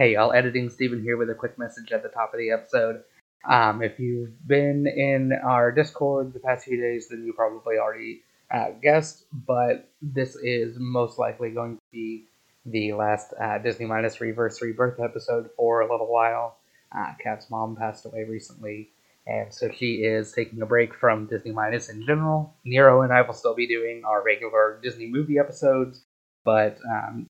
Hey, y'all, editing Steven here with a quick message at the top of the episode. Um, if you've been in our Discord the past few days, then you probably already uh, guessed, but this is most likely going to be the last uh, Disney Minus Reverse Rebirth episode for a little while. Uh, Kat's mom passed away recently, and so she is taking a break from Disney Minus in general. Nero and I will still be doing our regular Disney movie episodes, but um,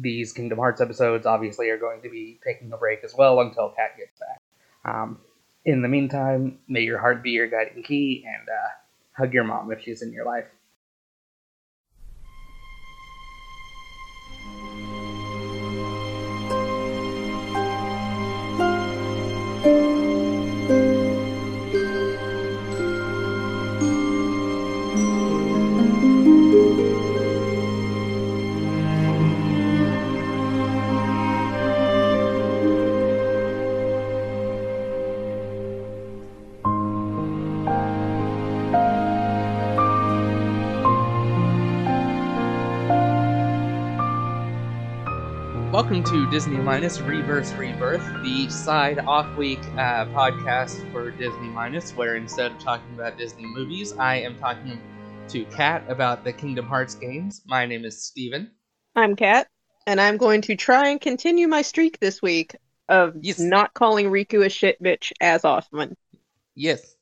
these Kingdom Hearts episodes obviously are going to be taking a break as well until Kat gets back. Um, in the meantime, may your heart be your guiding key and uh, hug your mom if she's in your life. Welcome to Disney Minus Reverse Rebirth, the side off week uh, podcast for Disney Minus, where instead of talking about Disney movies, I am talking to Kat about the Kingdom Hearts games. My name is Steven. I'm Kat, and I'm going to try and continue my streak this week of Yes. not calling Riku a shit bitch as often. Yes,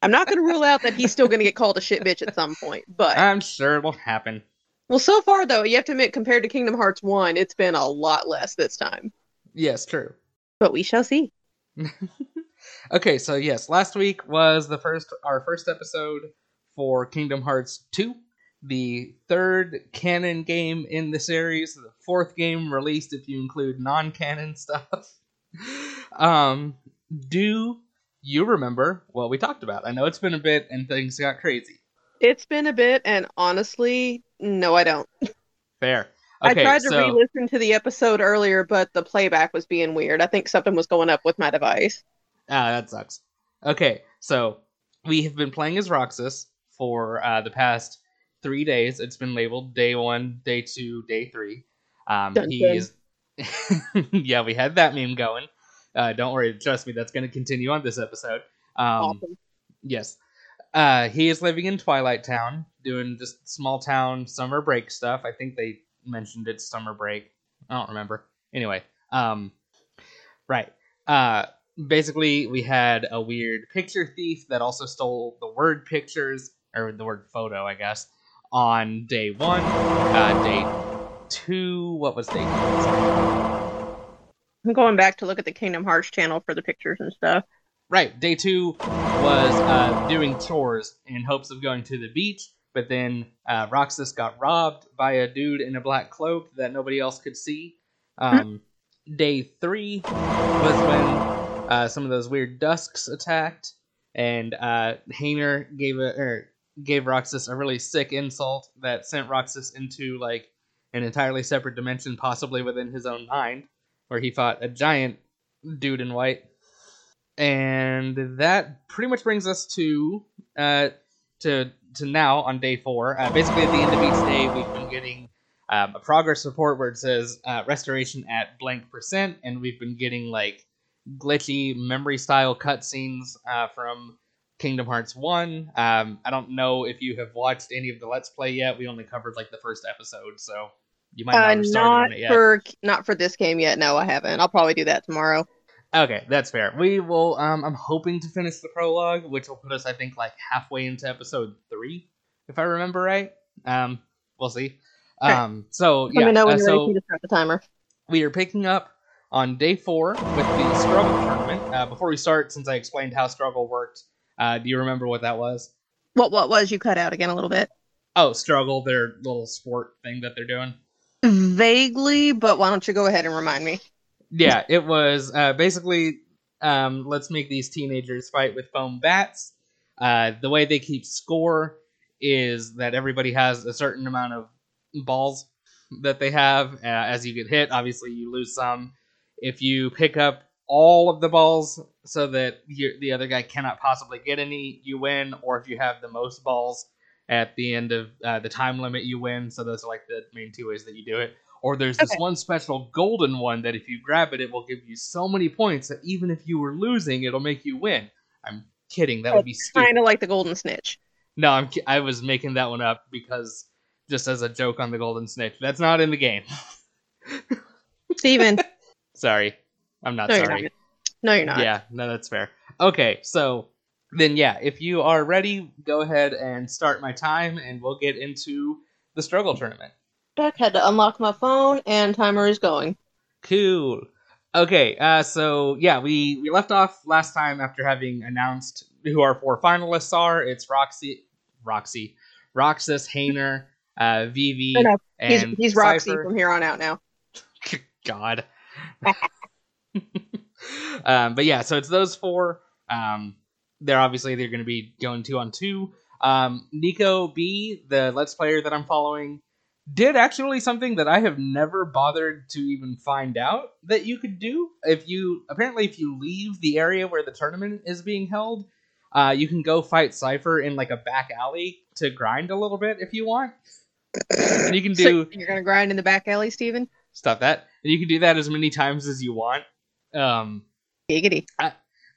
I'm not going to rule out that he's still going to get called a shit bitch at some point, but I'm sure it will happen. Well, so far though, you have to admit, compared to Kingdom Hearts One, it's been a lot less this time. Yes, true. But we shall see. okay, so yes, last week was the first our first episode for Kingdom Hearts 2, the third canon game in the series, the fourth game released if you include non-canon stuff. um, do you remember what we talked about? I know it's been a bit and things got crazy. It's been a bit, and honestly, no, I don't. Fair. Okay, I tried to so re-listen to the episode earlier, but the playback was being weird. I think something was going up with my device. Ah, that sucks. Okay, so we have been playing as Roxas for uh, the past three days. It's been labeled day one, day two, day three. Um, Dun, he's yeah, we had that meme going. Uh, don't worry, trust me, that's going to continue on this episode. Um, awesome. Yes. Uh, he is living in Twilight Town, doing just small town summer break stuff. I think they mentioned it's summer break. I don't remember. Anyway, um, right. Uh, basically, we had a weird picture thief that also stole the word pictures, or the word photo, I guess, on day one. Uh, day two, what was day two? I'm going back to look at the Kingdom Hearts channel for the pictures and stuff. Right. Day two was uh, doing chores in hopes of going to the beach, but then uh, Roxas got robbed by a dude in a black cloak that nobody else could see. Um, day three was when uh, some of those weird dusks attacked, and uh, Hayner gave a er, gave Roxas a really sick insult that sent Roxas into like an entirely separate dimension, possibly within his own mind, where he fought a giant dude in white and that pretty much brings us to uh, to to now on day four. Uh, basically, at the end of each day, we've been getting um, a progress report where it says uh, restoration at blank percent, and we've been getting like glitchy memory style cutscenes uh, from Kingdom Hearts One. Um, I don't know if you have watched any of the Let's Play yet. We only covered like the first episode, so you might not Uh, have started not on it yet. for not for this game yet. No, I haven't. I'll probably do that tomorrow. Okay, that's fair. We will. Um, I'm hoping to finish the prologue, which will put us, I think, like halfway into episode three, if I remember right. Um, we'll see. Um, so Let yeah, me know when uh, you're so ready to start the timer. we are picking up on day four with the struggle tournament. Uh, before we start, since I explained how struggle worked, uh, do you remember what that was? What what was you cut out again a little bit? Oh, struggle, their little sport thing that they're doing. Vaguely, but why don't you go ahead and remind me? Yeah, it was uh, basically um, let's make these teenagers fight with foam bats. Uh, the way they keep score is that everybody has a certain amount of balls that they have. Uh, as you get hit, obviously you lose some. If you pick up all of the balls so that the other guy cannot possibly get any, you win. Or if you have the most balls at the end of uh, the time limit, you win. So those are like the main two ways that you do it. Or there's this Okay. one special golden one that if you grab it, it will give you so many points that even if you were losing, it'll make you win. I'm kidding. That would be. Kind of like the golden snitch. No, I'm I was making that one up because just as a joke on the golden snitch. That's not in the game. Steven. sorry. I'm not no, you're sorry. not. No, you're not. Yeah, no, that's fair. Okay, so then yeah, if you are ready, go ahead and start my time, and we'll get into the struggle tournament. Jack had to unlock my phone, and timer is going. Cool. Okay, uh, so yeah, we we left off last time after having announced who our four finalists are. It's Roxy, Roxy, Roxas, Hayner, uh, Vivi, No, no, He's, and he's Roxy Seifer. from here on out now. God. um, but yeah, so it's those four. Um, they're obviously they're going to be going two on two. Um, Nico B, the Let's Player that I'm following, did actually something that I have never bothered to even find out that you could do. If you apparently if you leave the area where the tournament is being held, uh, you can go fight Seifer in like a back alley to grind a little bit if you want. And you can do So you're gonna grind in the back alley, Steven? stop that. And you can do that as many times as you want. Um, Giggity.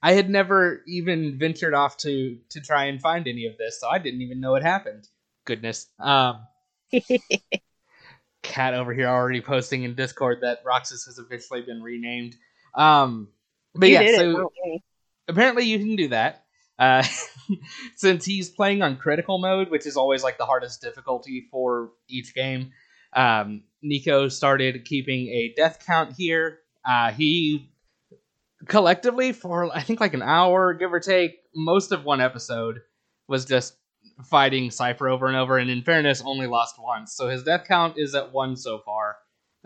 I had never even ventured off to to try and find any of this, so I didn't even know it happened. Goodness. Um, Kat over here already posting in Discord that Roxas has officially been renamed. Um, but You yeah, did it, so apparently you can do that. Uh, since he's playing on critical mode, which is always like the hardest difficulty for each game, um, Nico started keeping a death count here. Uh, he collectively for I think like an hour, give or take, most of one episode was just fighting Seifer over and over, and in fairness, only lost once. So his death count is at one so far.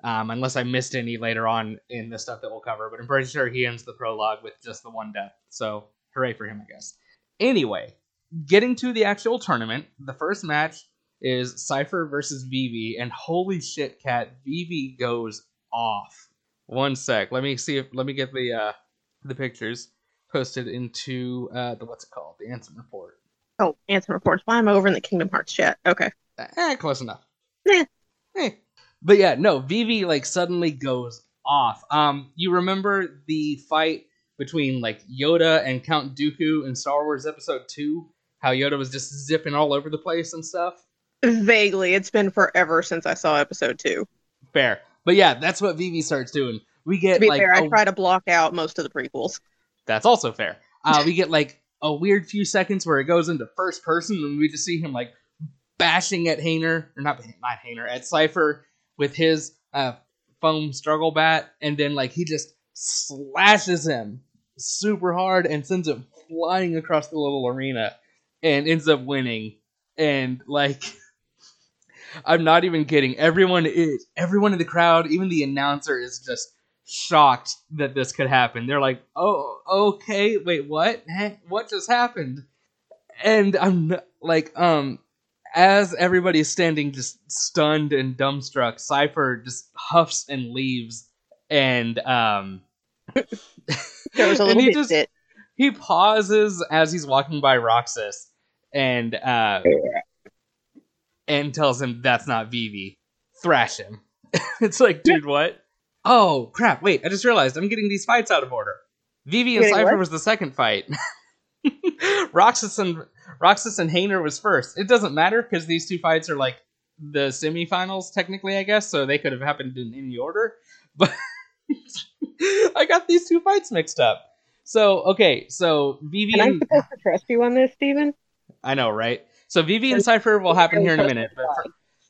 Um, unless I missed any later on in the stuff that we'll cover, but I'm pretty sure he ends the prologue with just the one death. So hooray for him, I guess. Anyway, getting to the actual tournament, the first match is Seifer versus Vivi, and holy shit, Kat, Vivi goes off. One sec, let me see if let me get the uh the pictures posted into uh the what's it called the Ansem Report. Oh, Ansem Reports. Why am I over in the Kingdom Hearts chat? Okay. Eh, close enough. Eh. Eh. But yeah, no, Vivi like suddenly goes off. Um, you remember the fight between like Yoda and Count Dooku in Star Wars Episode Two? How Yoda was just zipping all over the place and stuff. Vaguely, it's been forever since I saw episode two. Fair, but yeah, that's what Vivi starts doing. We get To be like fair, I a- try to block out most of the prequels. That's also fair. Uh, we get like a weird few seconds where it goes into first person, and we just see him like bashing at Hayner, or not not Hayner, at Seifer with his uh, foam struggle bat, and then like he just slashes him super hard and sends him flying across the little arena, and ends up winning. And like, I'm not even kidding. Everyone is everyone in the crowd, even the announcer, is just shocked that this could happen. They're like, "Oh, okay, wait, what? What just happened?" And I'm like, um, as everybody's standing just stunned and dumbstruck, Seifer just huffs and leaves, and um, There was a little he bit just bit. he pauses as he's walking by Roxas, and uh, and tells him that's not Vivi. Thrash him. it's like, dude, what? Oh crap! Wait, I just realized I'm getting these fights out of order. Vivi and Seifer was the second fight. Roxas and Roxas and Hayner was first. It doesn't matter because these two fights are like the semifinals, technically, I guess. So they could have happened in any order. But I got these two fights mixed up. So okay, so Vivi I and supposed to trust you on this, Steven? I know, right? So Vivi and Seifer will happen here in a minute. But for,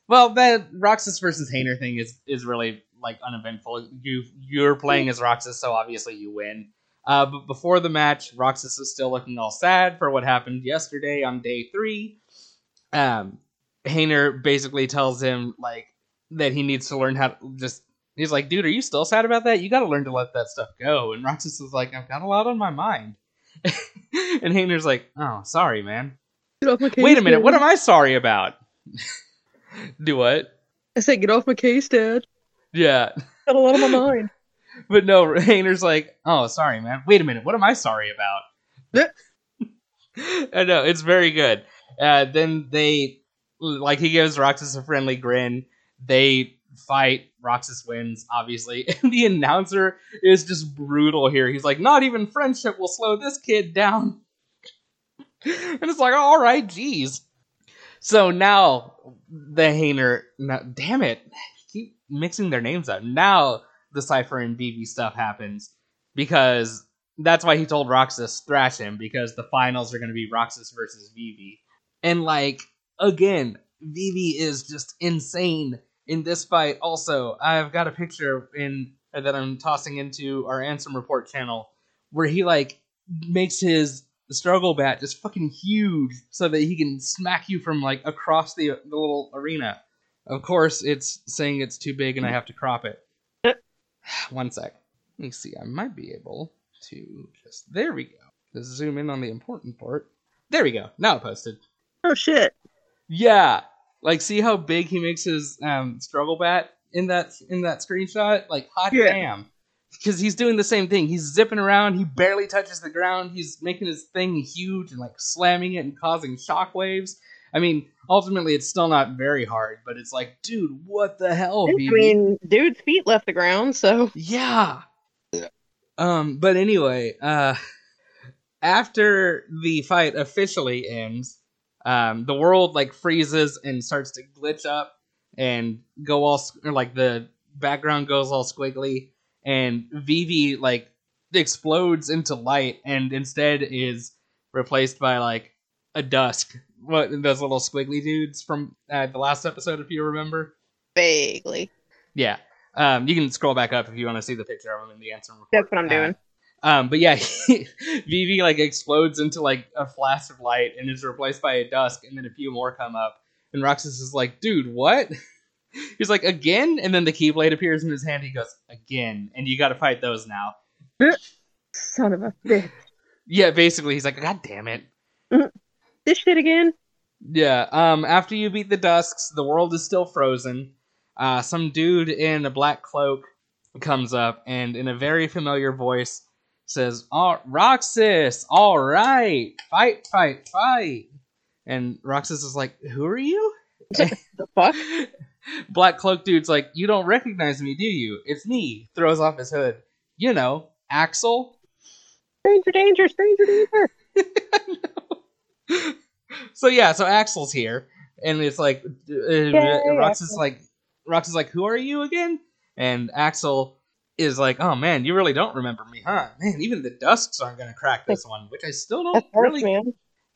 well, that Roxas versus Hayner thing is is really like uneventful. You you're playing as Roxas, so obviously you win. Uh, but before the match, Roxas is still looking all sad for what happened yesterday on day three. Um, Hayner basically tells him like that he needs to learn how to just. He's like, dude, are you still sad about that? You got to learn to let that stuff go. And Roxas is like, I've got a lot on my mind. and Hayner's like, oh, sorry, man. Get off my case, Wait a minute, what am I sorry about? Do what? I said, get off my case, Dad. Yeah. Got a lot on my mind. But no, Hayner's like, oh, sorry, man. Wait a minute, what am I sorry about? I know, it's very good. Uh, then they, like, he gives Roxas a friendly grin. They fight. Roxas wins, obviously. And the announcer is just brutal here. He's like, not even friendship will slow this kid down. and it's like, all right, geez. So now the Hayner, now, damn it, mixing their names up. Now the Seifer and Vivi stuff happens because that's why he told Roxas thrash him because the finals are going to be Roxas versus Vivi. And like again, Vivi is just insane in this fight. Also, I've got a picture in that I'm tossing into our Ansem Report channel where he like makes his struggle bat just fucking huge so that he can smack you from like across the the little arena. Of course, it's saying it's too big and I have to crop it. One sec. Let me see. I might be able to just there we go. Just zoom in on the important part. There we go. Now it posted. Oh shit. Yeah. Like see how big he makes his um struggle bat in that in that screenshot? Like hot Yeah. damn. Because he's doing the same thing. He's zipping around, he barely touches the ground, he's making his thing huge and like slamming it and causing shockwaves. I mean, ultimately it's still not very hard, but it's like, dude, what the hell, I Vivi? mean, dude's feet left the ground, so Yeah. Um, but anyway, uh, after the fight officially ends, um, the world like freezes and starts to glitch up and go all or like the background goes all squiggly, and Vivi like explodes into light and instead is replaced by like a dusk. What those little squiggly dudes from uh, the last episode, if you remember. vaguely. Yeah. Um, you can scroll back up if you want to see the picture of him in the Ansem Report. That's what I'm Uh, doing. um, but yeah, Vivi like explodes into like a flash of light and is replaced by a dusk, and then a few more come up. And Roxas is like, "Dude, what?" He's like, "Again?" And then the Keyblade appears in his hand. He goes, "Again!" And you got to fight those now. Son of a bitch. Yeah, basically, he's like, "God damn it!" This shit again? Yeah. Um. After you beat the Dusks, the world is still frozen. Uh, some dude in a black cloak comes up and, in a very familiar voice, says, "Oh, Roxas, all right, fight, fight, fight." And Roxas is like, "Who are you?" The fuck? black cloak dude's like, "You don't recognize me, do you? It's me." Throws off his hood. You know, Axel. Stranger danger, stranger danger. so yeah, so Axel's here, and it's like uh, Rox is like Rox is like, "Who are you again?" And Axel is like, "Oh man, you really don't remember me, huh? Man, even the Dusks aren't gonna crack this one." Which I still don't That's really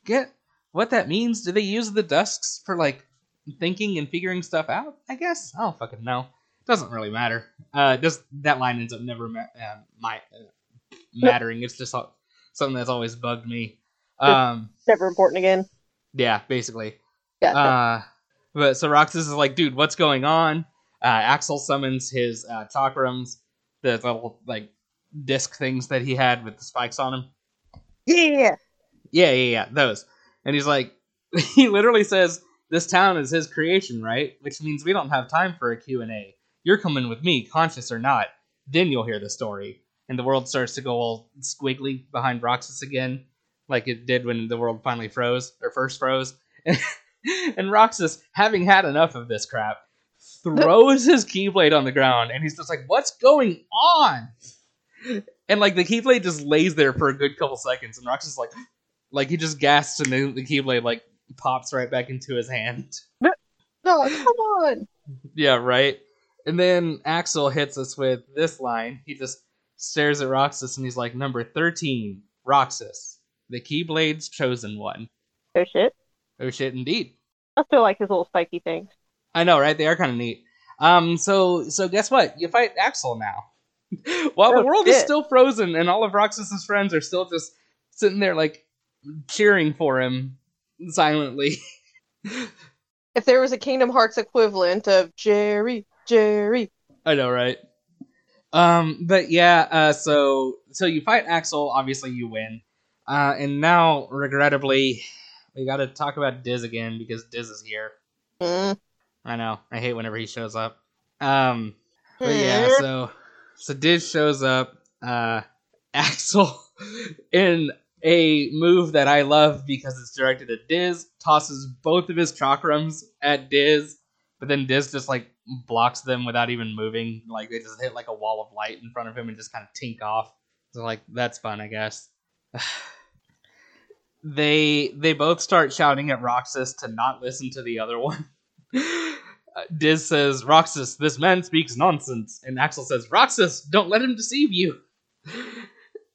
get what that means. Do they use the Dusks for like thinking and figuring stuff out? I guess I don't fucking know. Doesn't really matter. Uh, just that line ends up never ma- uh, my uh, mattering. It's just something that's always bugged me. Um, Never important again. yeah, basically. Yeah. Uh, but so Roxas is like, dude, what's going on? Uh, Axel summons his uh, chakrams, the little like disc things that he had with the spikes on them. yeah. Yeah, yeah, yeah, those. And he's like, he literally says, "This town is his creation, right? Which means we don't have time for a Q and A. You're coming with me, conscious or not. Then you'll hear the story." And the world starts to go all squiggly behind Roxas again, like it did when the world finally froze or first froze. and Roxas, having had enough of this crap, throws his keyblade on the ground, and he's just like, "What's going on?" And like the keyblade just lays there for a good couple seconds, and Roxas is like, like he just gasps, and the, the keyblade like pops right back into his hand. No, come on. Yeah, right. And then Axel hits us with this line. He just stares at Roxas and he's like, "Number thirteen, Roxas, the Keyblade's chosen one." Oh shit. Oh shit, indeed. I still like his little spiky things. I know, right? They are kind of neat. Um, so so guess what? You fight Axel now. While the Oh, world is still frozen and all of Roxas's friends are still just sitting there like cheering for him silently. If there was a Kingdom Hearts equivalent of Jerry, Jerry. I know, right? Um, but yeah, uh, so so you fight Axel, obviously you win. Uh, and now, regrettably, we got to talk about Diz again because Diz is here. Mm. I know, I hate whenever he shows up. Um, but yeah, so so Diz shows up. Uh, Axel in a move that I love because it's directed at Diz tosses both of his chakrams at Diz, but then Diz just like blocks them without even moving. Like they just hit like a wall of light in front of him and just kind of tink off. So like that's fun, I guess. they they both start shouting at Roxas to not listen to the other one. Diz says, Roxas, this man speaks nonsense. And Axel says, Roxas, don't let him deceive you.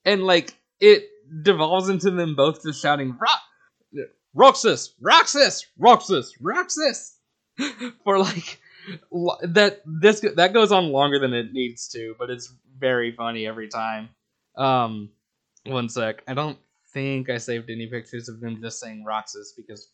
And like it devolves into them both just shouting, Ro- Roxas, Roxas, Roxas, Roxas for like that this that goes on longer than it needs to, but it's very funny every time. Um one sec. I don't think I saved any pictures of them just saying Roxas because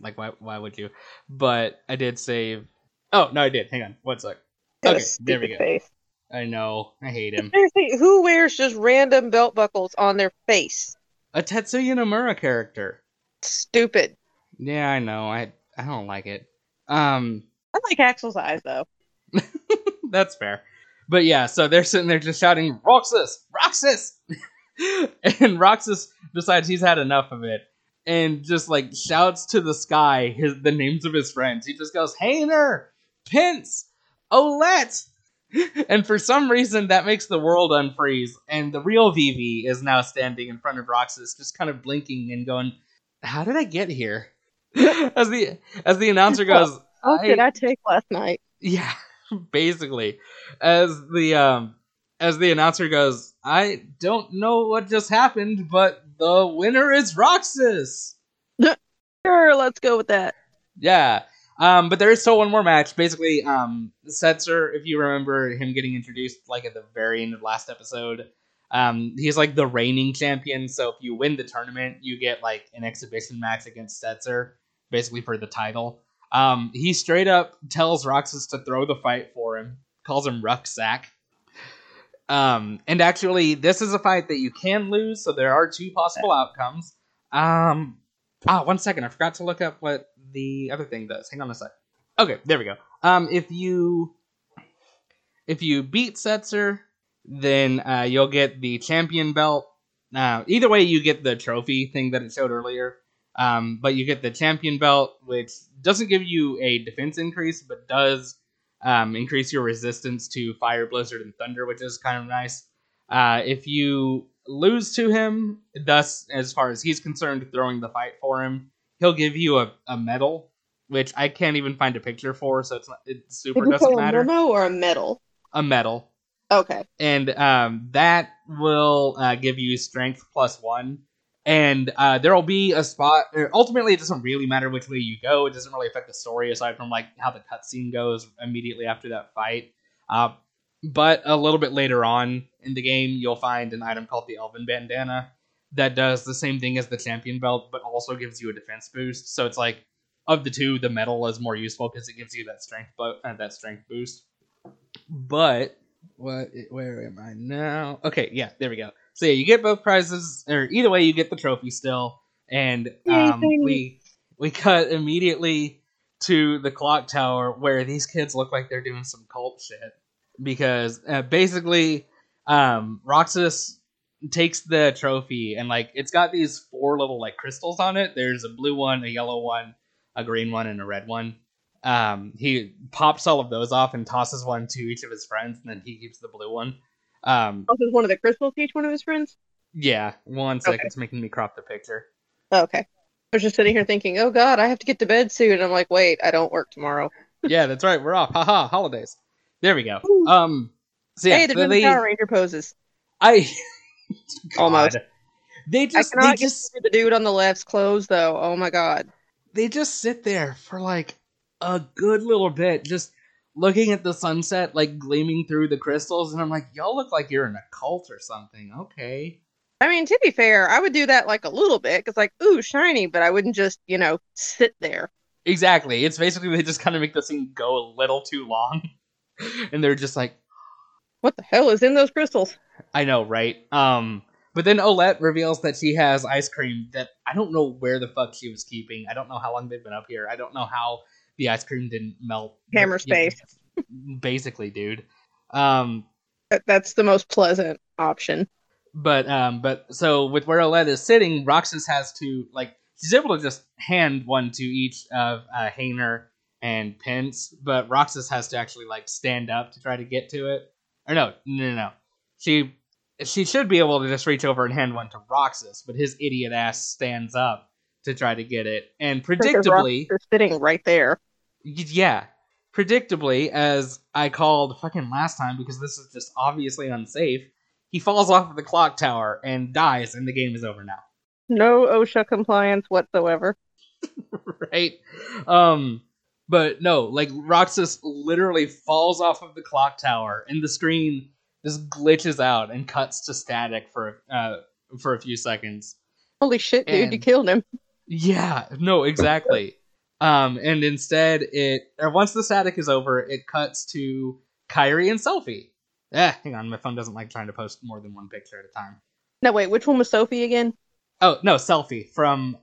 like why why would you? But I did save Oh, no I did. Hang on. One sec. Okay, there we go. Face. I know. I hate him. Seriously, who wears just random belt buckles on their face? A Tetsuya Nomura character. Stupid. Yeah, I know. I I don't like it. Um I like Axel's eyes though. That's fair. But yeah, so they're sitting there just shouting, Roxas! Roxas! and Roxas decides he's had enough of it and just like shouts to the sky his the names of his friends. He just goes, Hayner, Pence, Olette! And for some reason that makes the world unfreeze, and the real Vivi is now standing in front of Roxas, just kind of blinking and going, How did I get here? as the as the announcer goes, What I- did I take last night? yeah, basically. As the um as the announcer goes, I don't know what just happened, but the winner is Roxas. Sure, let's go with that. Yeah. Um, but there is still one more match. Basically, um, Setzer, if you remember him getting introduced like at the very end of last episode, um, he's like the reigning champion. So if you win the tournament, you get like an exhibition match against Setzer, basically for the title. Um, he straight up tells Roxas to throw the fight for him, calls him Rucksack. Um, and actually, this is a fight that you can lose, so there are two possible outcomes. Um, ah, one second, I forgot to look up what the other thing does. Hang on a sec. Okay, there we go. Um, if you if you beat Setzer, then uh, you'll get the champion belt. Now, either way, you get the trophy thing that it showed earlier. Um, but you get the champion belt, which doesn't give you a defense increase, but does um, increase your resistance to fire, blizzard, and thunder, which is kind of nice. Uh, if you lose to him, thus, as far as he's concerned, throwing the fight for him, he'll give you a, a medal, which I can't even find a picture for, so it's not, it super doesn't say a matter. memo or a medal? A medal Okay. and um, that will uh, give you strength plus one. And uh, there will be a spot. Or ultimately, it doesn't really matter which way you go. It doesn't really affect the story aside from like how the cutscene goes immediately after that fight. Uh, but a little bit later on in the game, you'll find an item called the Elven Bandana that does the same thing as the Champion Belt, but also gives you a defense boost. So it's like of the two, the medal is more useful because it gives you that strength, bo- uh, that strength boost. But what where am i now okay yeah there we go so yeah you get both prizes or either way you get the trophy still. And um, we we cut immediately to the clock tower where these kids look like they're doing some cult shit. Because uh, basically um roxas takes the trophy and like it's got these four little like crystals on it. There's a blue one a yellow one a green one and a red one. Um, he pops all of those off and tosses one to each of his friends, and then he keeps the blue one. Um, Also, one of the crystals to each one of his friends. yeah, one sec, Okay. it's making me crop the picture. Oh, okay. I was just sitting here thinking, oh god, I have to get to bed soon. And I'm like, wait, I don't work tomorrow. Yeah, that's right, we're off. Haha, holidays. There we go. Ooh. Um, so yeah, hey, they're doing they, Power Ranger poses. I Almost. God. They I just they cannot get just the dude on the left's clothes though. Oh my god. they just sit there for like a good little bit, just looking at the sunset, like gleaming through the crystals, and I'm like, y'all look like you're in a cult or something. Okay. I mean, to be fair, I would do that like a little bit because, like, ooh, shiny, but I wouldn't just, you know, sit there. Exactly. It's basically they just kind of make the scene go a little too long, and they're just like, What the hell is in those crystals? I know, right? Um, but then Olette reveals that she has ice cream that I don't know where the fuck she was keeping. I don't know how long they've been up here. I don't know how the ice cream didn't melt. Hammer space. basically, dude. Um, That's the most pleasant option. but um, but so with where Olette is sitting, Roxas has to like she's able to just hand one to each of uh, Hayner and Pence, but Roxas has to actually like stand up to try to get to it. Or no, no, no, no. She she should be able to just reach over and hand one to Roxas, but his idiot ass stands up to try to get it, and predictably, They're sitting right there. yeah, predictably, as I called fucking last time because this is just obviously unsafe, he falls off of the clock tower and dies, and the game is over now. No OSHA compliance whatsoever. right? Um, but no, like Roxas literally falls off of the clock tower, and the screen just glitches out and cuts to static for uh for a few seconds. Holy shit, dude, you killed him. Yeah, no, exactly. Um, and instead, it once the static is over, it cuts to Kairi and Selphie. Eh, hang on, my phone doesn't like trying to post more than one picture at a time. No, wait, which one was Sophie again? Oh no, Selphie from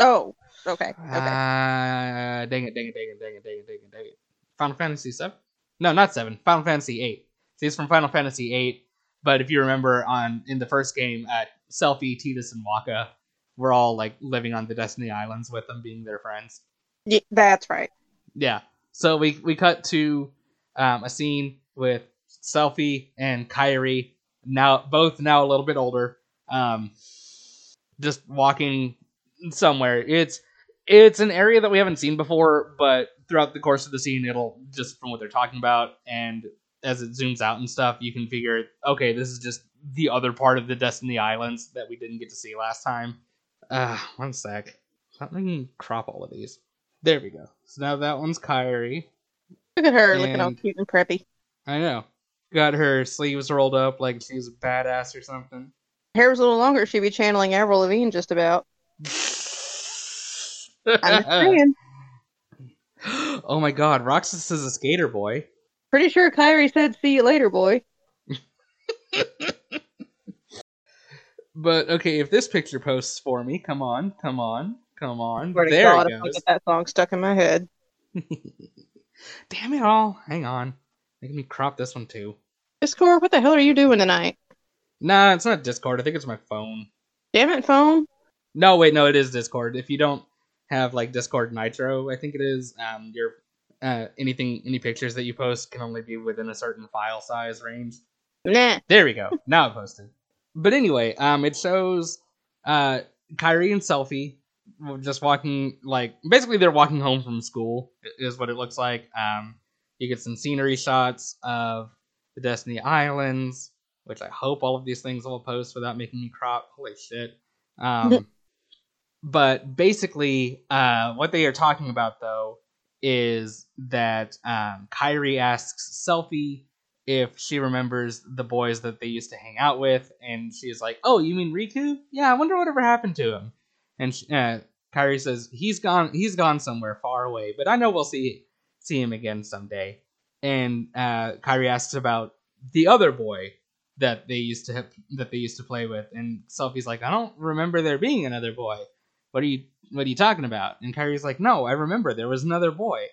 Oh, okay, okay. Uh, dang it, dang it, dang it, dang it, dang it, dang it, dang it. Final Fantasy seven? No, not seven. Final Fantasy eight. See, it's from Final Fantasy eight. But if you remember, on in the first game, uh, Selphie, Tidus, and Wakka were all like living on the Destiny Islands with them, being their friends. Ye- that's right. Yeah. So we we cut to um, a scene with Selphie and Kairi now both now a little bit older, um, just walking somewhere. It's it's an area that we haven't seen before, but throughout the course of the scene, it'll just from what they're talking about and as it zooms out and stuff, you can figure, okay, this is just the other part of the Destiny Islands that we didn't get to see last time. Uh, one sec. Let me crop all of these. There we go. So now that one's Kairi. Look at her looking all And- cute and preppy. I know. Got her sleeves rolled up like she's a badass or something. Hair was a little longer, she'd be channeling Avril Lavigne just about. I'm just saying. oh my god, Roxas is a skater boy. Pretty sure Kairi said, see you later, boy. But okay, if this picture posts for me, come on, come on, come on. To there God, it if I goes. get that song stuck in my head. Damn it all. Hang on. Making me crop this one too. Discord, what the hell are you doing tonight? Nah, it's not Discord. I think it's my phone. Damn it, phone. No, wait, no, it is Discord. If you don't have like Discord Nitro, I think it is. Um, your uh, anything, any pictures that you post can only be within a certain file size range. Nah. There we go. Now I posted. But anyway, um, it shows uh Kairi and Selphie just walking like basically they're walking home from school is what it looks like. Um, you get some scenery shots of the Destiny Islands, which I hope all of these things will post without making me crop. Holy shit. Um, but basically, uh, what they are talking about though is that um, Kairi asks Selphie if she remembers the boys that they used to hang out with, and she's like, "Oh, you mean Riku? Yeah, I wonder whatever happened to him." And she, uh, Kairi says, "He's gone. He's gone somewhere far away, but I know we'll see see him again someday." And uh, Kairi asks about the other boy that they used to have, that they used to play with, and Selphie's like, "I don't remember there being another boy. What are you What are you talking about?" And Kairi's like, "No, I remember there was another boy."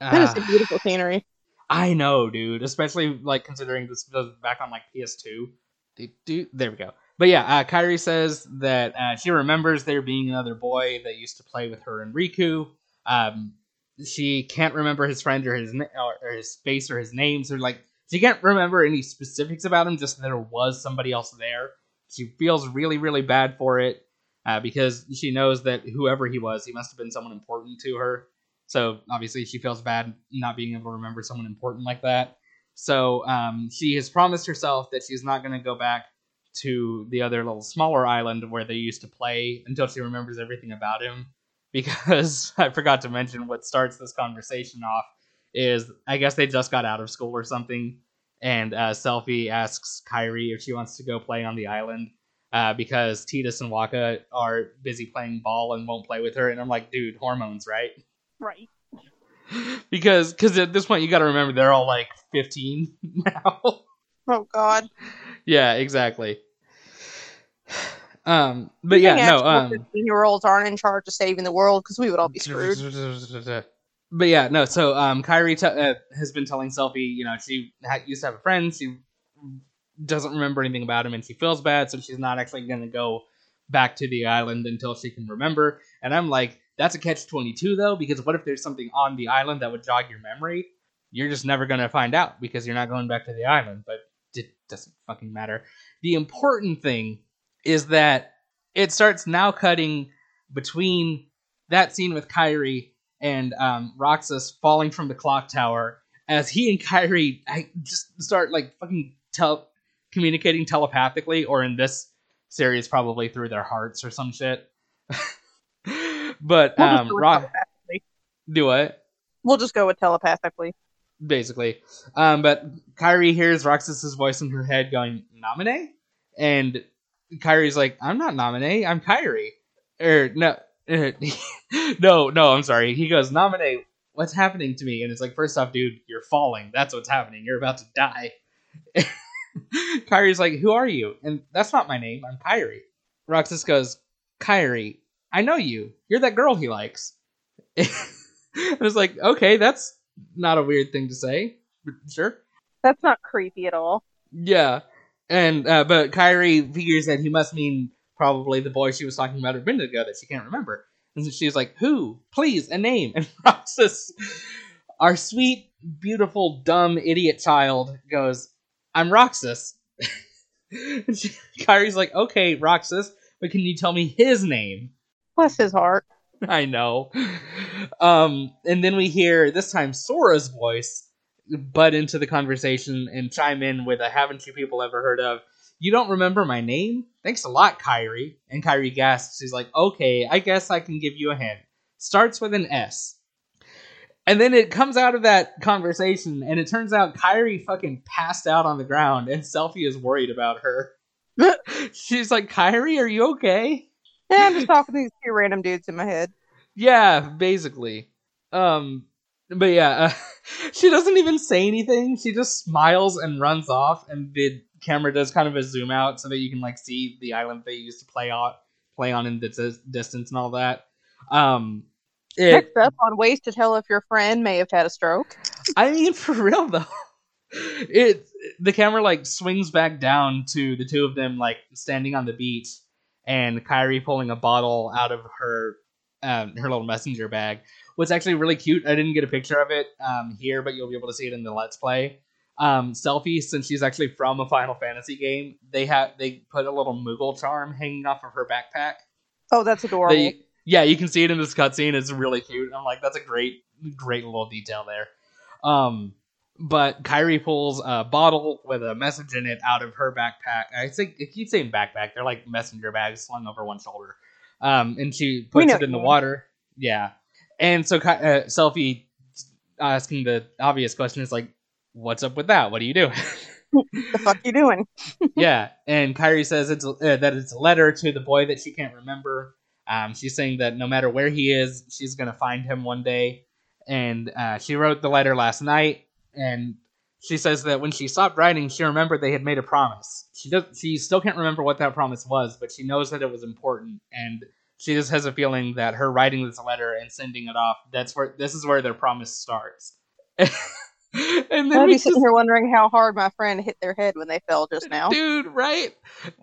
That is Ah. some beautiful scenery. I know, dude. Especially like considering this was back on like PS2. Do, do, there we go. But yeah, uh, Kairi says that uh, she remembers there being another boy that used to play with her and Riku. Um, she can't remember his friend or his na- or his face or his names or like she can't remember any specifics about him. Just there was somebody else there. She feels really, really bad for it uh, because she knows that whoever he was, he must have been someone important to her. So obviously she feels bad not being able to remember someone important like that. So um, she has promised herself that she's not going to go back to the other little smaller island where they used to play until she remembers everything about him. Because I forgot to mention what starts this conversation off is I guess they just got out of school or something, and uh, Selphie asks Kairi if she wants to go play on the island uh, because Tidus and Wakka are busy playing ball and won't play with her. And I'm like, dude, hormones, right? Right. because because at this point you got to remember they're all like 15 now. Oh God. yeah, exactly. Um, but yeah, no. Um, fifteen-year-olds aren't in charge of saving the world because we would all be screwed. But yeah, no. So um, Kairi t- uh, has been telling Selphie, you know, she ha- used to have a friend. She doesn't remember anything about him, and she feels bad, so she's not actually going to go back to the island until she can remember. And I'm like, That's a catch 22 though, because what if there's something on the island that would jog your memory? You're just never going to find out because you're not going back to the island, but it doesn't fucking matter. The important thing is that it starts now cutting between that scene with Kairi and um, Roxas falling from the clock tower as he and Kairi I just start like fucking tell communicating telepathically, or in this series, probably through their hearts or some shit. but We'll um, Rock, do what? We'll just go with telepathically. basically. Um, but Kairi hears Roxas's voice in her head going, Naminé? And Kairi's like, I'm not Naminé, I'm Kairi. Or, no, no, no, I'm sorry. He goes, Naminé, what's happening to me? And it's like, first off, dude, you're falling. That's what's happening. You're about to die. Kairi's like, who are you? And that's not my name. I'm Kairi. Roxas goes, Kairi, I know you. You're that girl he likes. I was like, okay, that's not a weird thing to say. Sure. That's not creepy at all. Yeah. And uh, but Kairi figures that he must mean probably the boy she was talking about a minute ago that she can't remember. And so she's like, Who? Please, a name. And Roxas, our sweet, beautiful, dumb idiot child, goes, I'm Roxas. and she, Kairi's like, Okay, Roxas, but can you tell me his name? Bless his heart. I know. Um, and then we hear this time Sora's voice butt into the conversation and chime in with a haven't you people ever heard of you don't remember my name? Thanks a lot, Kairi. And Kairi gasps. He's like, okay, I guess I can give you a hint. Starts with an S. And then it comes out of that conversation, and it turns out Kairi fucking passed out on the ground, and Selphie is worried about her. She's like, Kairi, are you okay? Yeah, I'm just talking to these two random dudes in my head. Yeah, basically. Um, but yeah, uh, she doesn't even say anything. She just smiles and runs off, and the camera does kind of a zoom out so that you can like see the island they used to play on, play on in the dis- distance and all that. Um, it, Next up, on ways to tell if your friend may have had a stroke. I mean, for real though, it the camera like swings back down to the two of them like standing on the beach, and Kairi pulling a bottle out of her um, her little messenger bag. What's actually really cute. I didn't get a picture of it um, here, but you'll be able to see it in the Let's Play. Um, Selphie, since she's actually from a Final Fantasy game, they have they put a little Moogle charm hanging off of her backpack. Oh, that's adorable. They, yeah, you can see it in this cutscene. It's really cute. I'm like, that's a great, great little detail there. Um, but Kairi pulls a bottle with a message in it out of her backpack. I think it keeps saying backpack. They're like messenger bags slung over one shoulder. Um, and she puts it in the what you mean. water. Yeah, and so uh, Selphie asking the obvious question is like, "What's up with that? What are you doing?" the fuck you doing? yeah, and Kairi says it's uh, that it's a letter to the boy that she can't remember. Um, she's saying that no matter where he is, she's gonna find him one day. And uh, she wrote the letter last night, and she says that when she stopped writing, she remembered they had made a promise. She does. She still can't remember what that promise was, but she knows that it was important, and she just has a feeling that her writing this letter and sending it off. That's where this is where their promise starts. and then I'd be sitting here wondering how hard my friend hit their head when they fell just now. dude right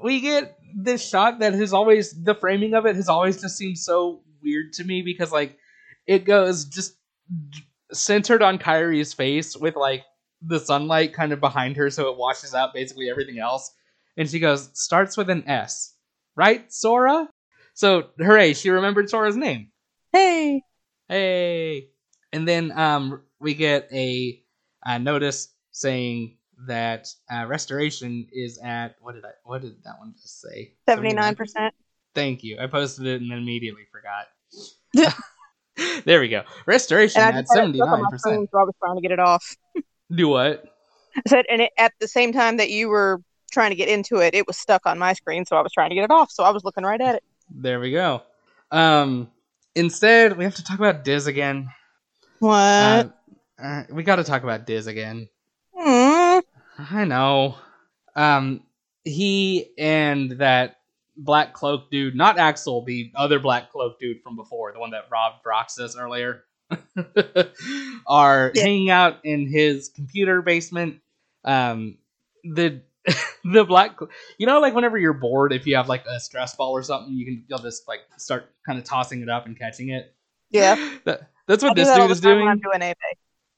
we get this shot that has always the framing of it has always just seemed so weird to me because like it goes just centered on Kairi's face with like the sunlight kind of behind her so it washes out basically everything else and she goes starts with an s right sora so hooray she remembered sora's name Hey, Hey. And then um we get a, uh notice saying that uh, restoration is at what did I what did that one just say? seventy nine percent. Thank you. I posted it and then immediately forgot. there we go. Restoration And at just had it seventy nine percent. so I was trying to get it off. Do what? I said, and it, at the same time that you were trying to get into it, it was stuck on my screen, so I was trying to get it off. So I was looking right at it. There we go. Um instead we have to talk about Diz again. What? Uh, uh, we got to talk about Diz again. Mm. I know. Um, he and that black cloak dude, not Axel, the other black cloak dude from before, the one that robbed Roxas earlier, are Yeah. hanging out in his computer basement. Um, the the black, you know, like whenever you're bored, if you have like a stress ball or something, you can you'll just like start kind of tossing it up and catching it. Yeah. That, that's what I do this that all dude is doing. I'm doing anything.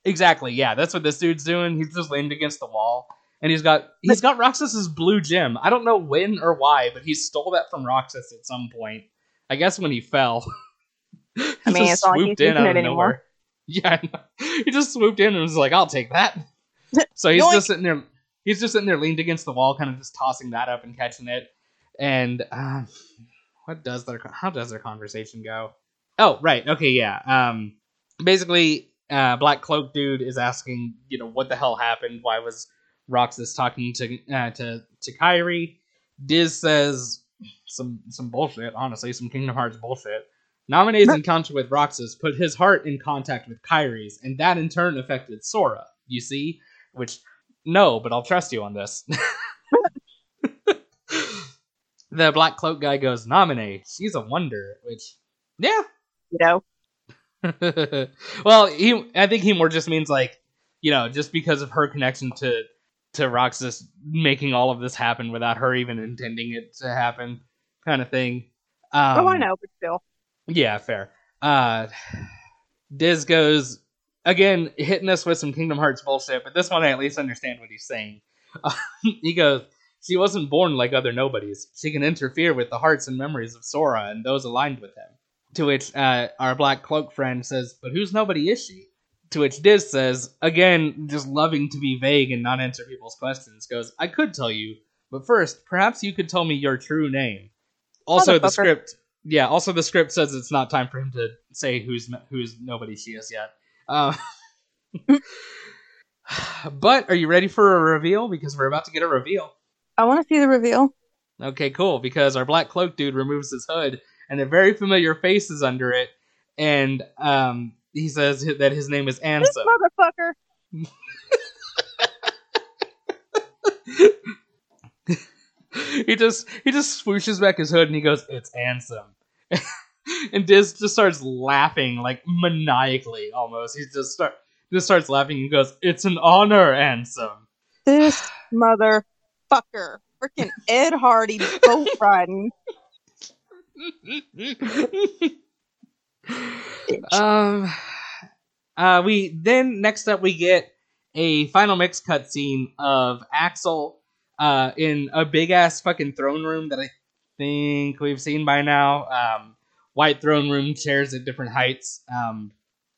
Exactly. Yeah, that's what this dude's doing. He's just leaned against the wall, and he's got he's got Roxas's blue gem. I don't know when or why, but he stole that from Roxas at some point. I guess when he fell. He I mean, just it's swooped he's in out it of anymore. nowhere. Yeah, he just swooped in and was like, "I'll take that." So he's just sitting there. He's just sitting there, leaned against the wall, kind of just tossing that up and catching it. And um, what does their how does their conversation go? Oh, right. Okay, yeah. Um, basically, uh, Black Cloak dude is asking, you know, what the hell happened? Why was Roxas talking to uh, to to Kairi? Diz says some some bullshit. Honestly, some Kingdom Hearts bullshit. Naminé's encounter with Roxas put his heart in contact with Kairi's, and that in turn affected Sora. You see, which no, but I'll trust you on this. the Black Cloak guy goes, Naminé, she's a wonder. Which, yeah, You know, well, he I think he more just means like, you know, just because of her connection to to Roxas making all of this happen without her even intending it to happen, kind of thing. Um, oh, I know, but still. Yeah, fair. Uh, Diz goes again, hitting us with some Kingdom Hearts bullshit, but this one I at least understand what he's saying. he goes, "She wasn't born like other nobodies. She can interfere with the hearts and memories of Sora and those aligned with him." To which uh, our black cloak friend says, "But whose nobody is she?" To which Diz says, again, just loving to be vague and not answer people's questions, goes, "I could tell you, but first, perhaps you could tell me your true name." Also, the script, yeah. Also, the script says it's not time for him to say who's who's nobody she is yet. Uh, but are you ready for a reveal? Because we're about to get a reveal. I want to see the reveal. Okay, cool. Because our black cloak dude removes his hood, and a very familiar face is under it, and um, he says that his name is This motherfucker. he just he just swooshes back his hood and he goes, "It's Ansem." and Diz just starts laughing like maniacally, almost. He just start just starts laughing and goes, "It's an honor, Ansem." This motherfucker. Freaking Ed Hardy boat riding. um, uh, we then next up we get a final mix cutscene of Axel uh, in a big ass fucking throne room that I think we've seen by now. Um, white throne room chairs at different heights. Um,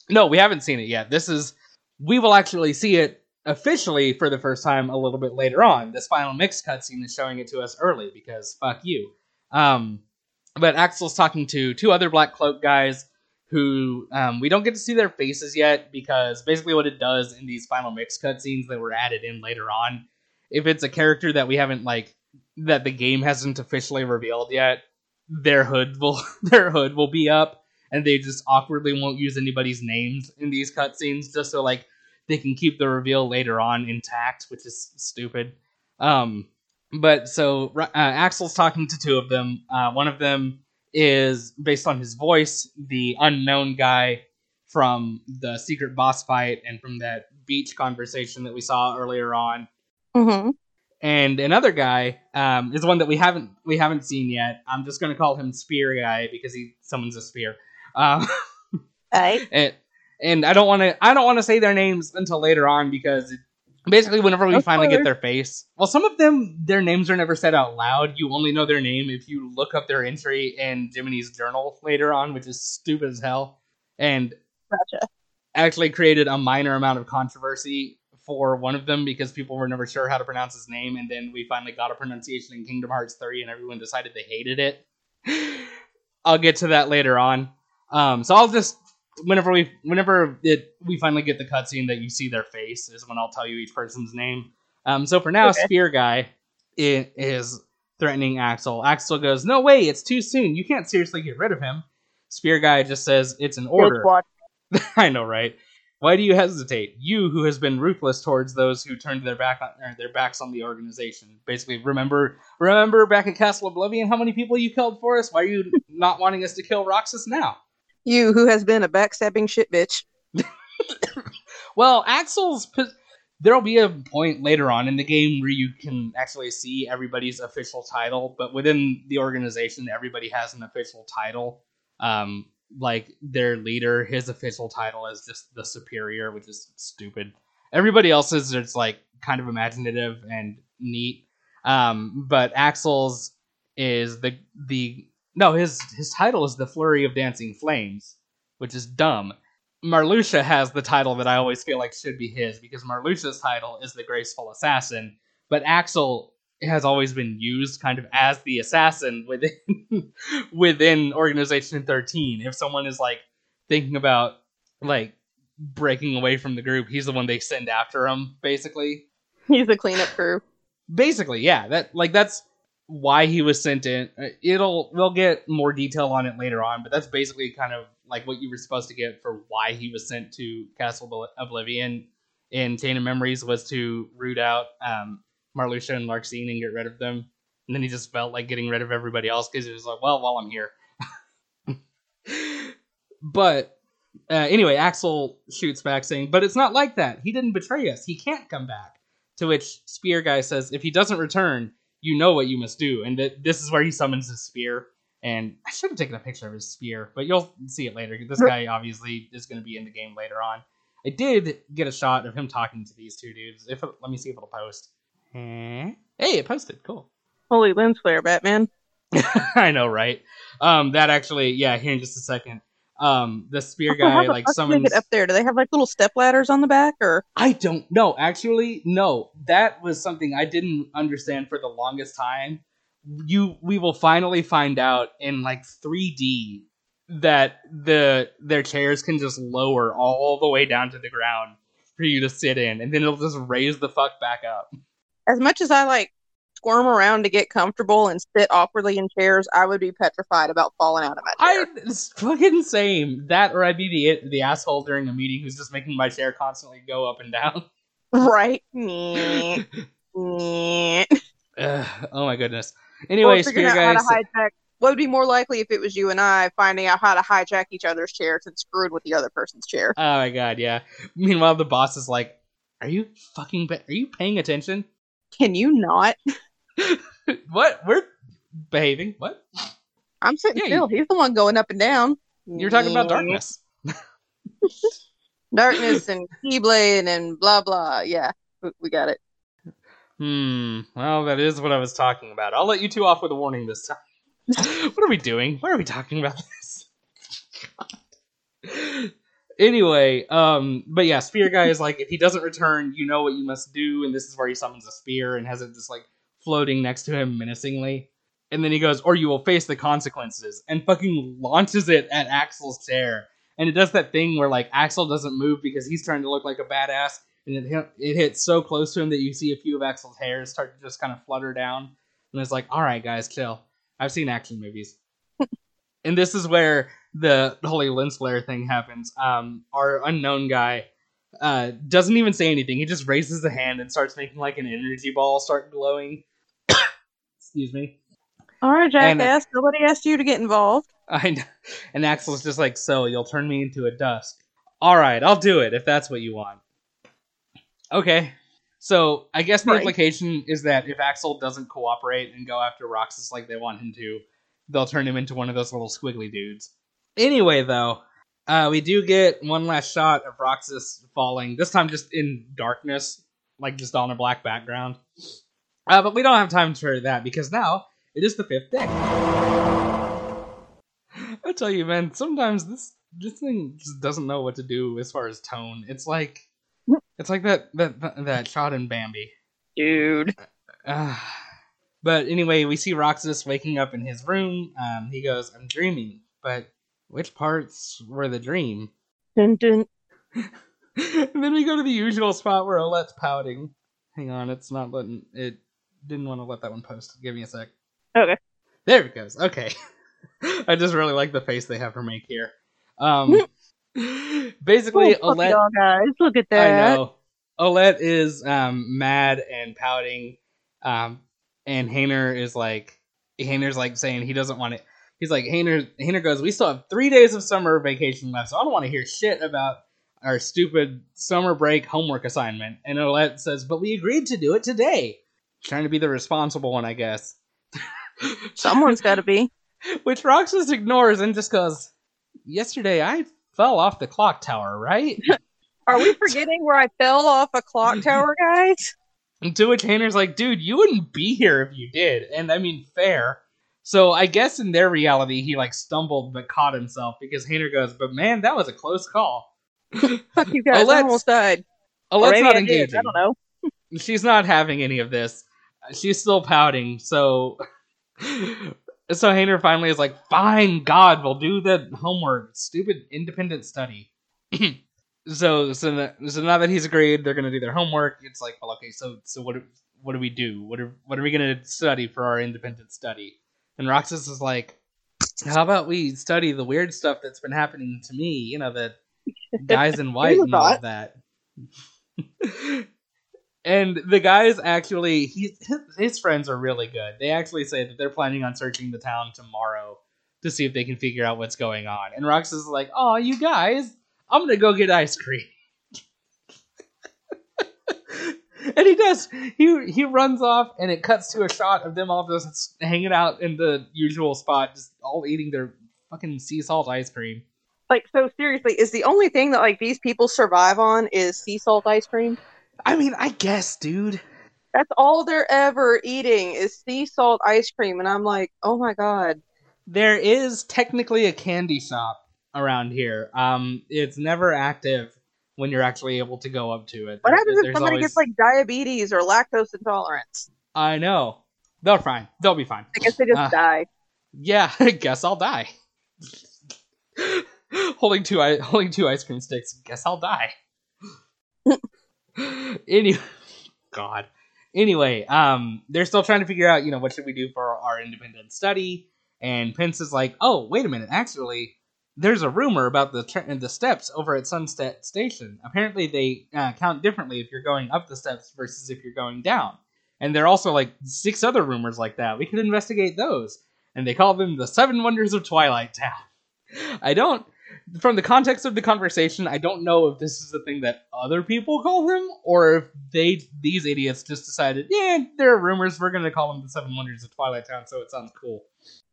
no, we haven't seen it yet. This is we will actually see it officially for the first time a little bit later on. This final mix cutscene is showing it to us early because fuck you. Um, but Axel's talking to two other Black Cloak guys who um, we don't get to see their faces yet because basically what it does in these final mix cutscenes that were added in later on, if it's a character that we haven't like that the game hasn't officially revealed yet, their hood will their hood will be up and they just awkwardly won't use anybody's names in these cutscenes just so like they can keep the reveal later on intact, which is stupid. Um, but so uh, Axel's talking to two of them. Uh, one of them is based on his voice, the unknown guy from the secret boss fight and from that beach conversation that we saw earlier on. Mm-hmm. And another guy um, is one that we haven't we haven't seen yet. I'm just gonna call him Spear Guy because he summons a spear. Um, Right. and, and I don't want to I don't want to say their names until later on because it, basically whenever we Of finally get their face, well, some of them their names are never said out loud. You only know their name if you look up their entry in Jiminy's journal later on, which is stupid as hell, and Gotcha. actually created a minor amount of controversy for one of them because people were never sure how to pronounce his name, and then we finally got a pronunciation in Kingdom Hearts 3, and everyone decided they hated it. I'll get to that later on. Um, so I'll just whenever we whenever it we finally get the cutscene that you see their face is when I'll tell you each person's name. Um, so for now, Okay. Spear Guy is threatening Axel. Axel goes, "No way, it's too soon. You can't seriously get rid of him." Spear Guy just says, "It's an order." I know, right? Why do you hesitate? You, who has been ruthless towards those who turned their back on their backs on the organization. Basically, remember, remember back at Castle Oblivion, how many people you killed for us? Why are you not wanting us to kill Roxas now? You who has been a backstabbing shit bitch. Well, Axel's. There'll be a point later on in the game where you can actually see everybody's official title, but within the organization, everybody has an official title. Um, like their leader, his official title is just the superior, which is stupid. Everybody else's is like kind of imaginative and neat. Um, but Axel's is the the no his his title is the flurry of dancing flames, which is dumb. Marluxia has the title that I always feel like should be his because Marluxia's title is the graceful assassin, but Axel has always been used kind of as the assassin within within Organization 13. If someone is like thinking about like breaking away from the group, he's the one they send after him basically. He's the cleanup crew. Basically, yeah, that like that's why he was sent in. Uh, It'll we'll get more detail on it later on, but that's basically kind of like what you were supposed to get for why he was sent to Castle Oblivion in Tainted Memories was to root out um, Marluxia and Larxene and get rid of them. And then he just felt like getting rid of everybody else because he was like, well, while I'm here. but uh, anyway, Axel shoots back saying, but it's not like that. He didn't betray us. He can't come back. To which Spear Guy says, if he doesn't return, you know what you must do. And th- this is where he summons his spear. And I should have taken a picture of his spear, but you'll see it later. This guy obviously is going to be in the game later on. I did get a shot of him talking to these two dudes. If it, let me see if it'll post. Hey, it posted. Cool. Holy lens flare, Batman. I know, right? Um, that actually, yeah. Here in just a second. Um, the spear guy like summons. up there? Do they have like little step ladders on the back, or I don't know. Actually, no. That was something I didn't understand for the longest time. You we will finally find out in like 3D that the their chairs can just lower all the way down to the ground for you to sit in and then it'll just raise the fuck back up. as much as I like squirm around to get comfortable and sit awkwardly in chairs, I would be petrified about falling out of my chair. I it's fucking same. That or I'd be the the asshole during a meeting who's just making my chair constantly go up and down. Right? Nyeh. Oh my goodness. Anyway, spear guys. hijack. What would be more likely if it was you and I finding out how to hijack each other's chairs and screwed with the other person's chair? Oh my god, yeah. Meanwhile, the boss is like, "Are you fucking? Ba- are you paying attention? Can you not? what? We're behaving. What? I'm sitting Yeah, still. He's the one going up and down. You're talking about darkness. darkness and keyblade and blah blah. Yeah, we- we got it. Hmm. Well, that is what I was talking about. I'll let you two off with a warning this time. what are we doing? Why are we talking about this? anyway, um, but yeah, Spear Guy is like, if he doesn't return, you know what you must do, and this is where he summons a spear and has it just like floating next to him menacingly. And then he goes, or you will face the consequences, and fucking launches it at Axel's chair. And it does that thing where like Axel doesn't move because he's trying to look like a badass, and it hit, it hits so close to him that you see a few of Axel's hairs start to just kind of flutter down. And it's like, all right, guys, chill. I've seen action movies. and this is where the Holy Lens Flare thing happens. Um, our unknown guy uh, doesn't even say anything. He just raises a hand and starts making like an energy ball start glowing. Excuse me. All right, And- jackass. Nobody asked you to get involved. I know. And Axel's just like, so you'll turn me into a dusk. All right, I'll do it if that's what you want. Okay. So I guess the Right. implication is that if Axel doesn't cooperate and go after Roxas like they want him to, they'll turn him into one of those little squiggly dudes. Anyway, though, uh, we do get one last shot of Roxas falling. This time just in darkness, like just on a black background. Uh, but we don't have time for that because now it is the fifth day. I tell you, man, sometimes this this thing just doesn't know what to do as far as tone. It's like it's like that that that shot in Bambi. Dude. Uh, but anyway, we see Roxas waking up in his room. Um, he goes, "I'm dreaming, but which parts were the dream?" Dun, dun. and then we go to the usual spot where Olette's pouting. Hang on, it's not letting it. Didn't want to let that one post. Give me a sec. Okay. There it goes. Okay. I just really like the face they have her make here. Um, basically, Oh, Olette. Look at that. I know. Olette is um, mad and pouting, um, and Hayner is like, Hayner's like saying he doesn't want it. He's like, Hayner. Hayner goes, we still have three days of summer vacation left, so I don't want to hear shit about our stupid summer break homework assignment. And Olette says, but we agreed to do it today. Trying to be the responsible one, I guess. Someone's got to be. Which Roxas ignores and just goes, yesterday I fell off the clock tower, right? Are we forgetting where I fell off a clock tower, guys? And to which Hayner's like, dude, you wouldn't be here if you did. And I mean, fair. So I guess in their reality, he like stumbled but caught himself because Hayner goes, but man, that was a close call. Fuck you guys, I almost died. Oh, let's not I. I don't know. She's not having any of this. She's still pouting. So, so Hayner finally is like, "Fine, God, we'll do the homework. Stupid independent study." so, so, so now that he's agreed, they're gonna do their homework. It's like, well, okay, so, so what? do- What do we do? What are, what are we gonna study for our independent study? And Roxas is like, "How about we study the weird stuff that's been happening to me? You know, the guys in white and all of that." and the guys actually he his, friends are really good. They actually say that they're planning on searching the town tomorrow to see if they can figure out what's going on. And rox is like oh you guys i'm gonna go get ice cream. And he does. He he runs off and it cuts to a shot of them all just hanging out in the usual spot just all eating their fucking sea salt ice cream. Like, so seriously, is the only thing that like these people survive on is sea salt ice cream? I mean i guess dude That's all they're ever eating is sea salt ice cream, and I'm like, oh my god. there is technically a candy shop around here. Um, it's never active when you're actually able to go up to it. What There- happens if somebody always- gets like diabetes or lactose intolerance? I know. They're fine. They'll be fine. I guess they just Uh, die. Yeah, I guess I'll die. holding two i- holding two ice cream sticks. Guess I'll die. anyway, God. Anyway, um, they're still trying to figure out, you know, what should we do for our independent study. And Pence is like, oh, wait a minute. Actually, there's a rumor about the the steps over at Sunset Station. Apparently, they uh, count differently if you're going up the steps versus if you're going down. And there are also like six other rumors like that. We could investigate those. And they call them the Seven Wonders of Twilight Town. I don't, from the context of the conversation, I don't know if this is the thing that other people call them or if they, these idiots, just decided, yeah, there are rumors. We're gonna call them the Seven Wonders of Twilight Town, so it sounds cool.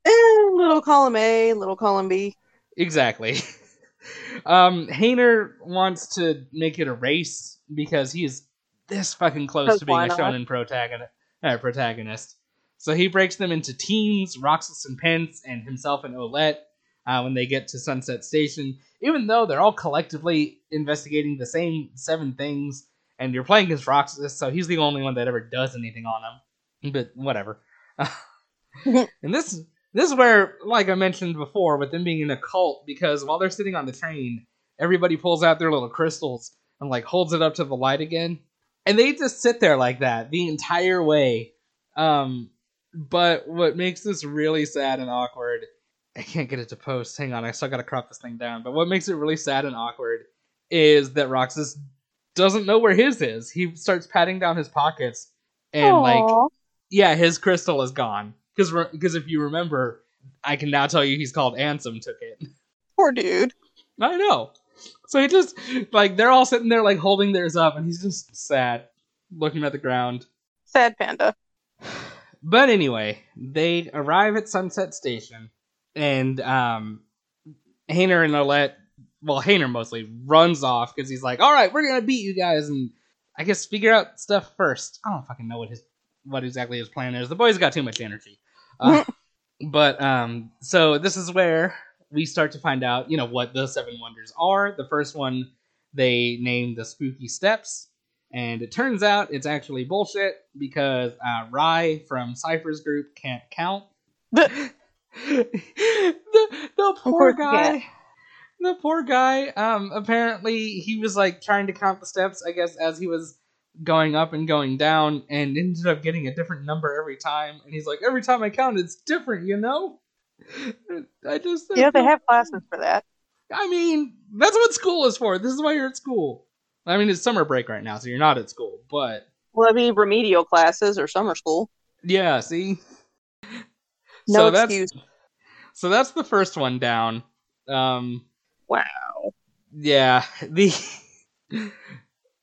Eh, little column A, little column B. Exactly. um, Hayner wants to make it a race because he's this fucking close to being a shonen protagonist. Uh, protagonist. So he breaks them into teams: Roxas and Pence, and himself and Olette. Uh, when they get to Sunset Station, even though they're all collectively investigating the same seven things, and you're playing as Roxas, so he's the only one that ever does anything on them. But whatever. and this this is where, like I mentioned before, with them being in a cult, because while they're sitting on the train, everybody pulls out their little crystals and like holds it up to the light again, and they just sit there like that the entire way. Um, but what makes this really sad and awkward, I can't get it to post. Hang on, I still gotta crop this thing down. But what makes it really sad and awkward is that Roxas doesn't know where his is. He starts patting down his pockets, and like yeah, his crystal is gone. Because because if you remember, I can now tell you he's called Ansem took it. poor dude. I know. So he just like they're all sitting there like holding theirs up, and he's just sad, looking at the ground. Sad panda. But anyway, they arrive at Sunset Station, and um, Hayner and Olette, well, Hayner mostly runs off because he's like, "All right, we're gonna beat you guys," and I guess figure out stuff first. I don't fucking know what his what exactly his plan is. The boy's got too much energy. Uh, but um, so this is where we start to find out, you know, what the seven wonders are. The first one they named the spooky steps. And it turns out it's actually bullshit because uh, Rai from Seifer's group can't count. the, the poor guy. The poor guy. Um, apparently he was like trying to count the steps. I guess as he was going up and going down, and ended up getting a different number every time. And he's like, every time I count, it's different. You know. I just Yeah, they have classes for that. I mean, that's what school is for. This is why you're at school. I mean, it's summer break right now, so you're not at school. But Well, I mean, remedial classes or summer school. yeah, see. No so that's so that's the first one down. Um, Wow. yeah, the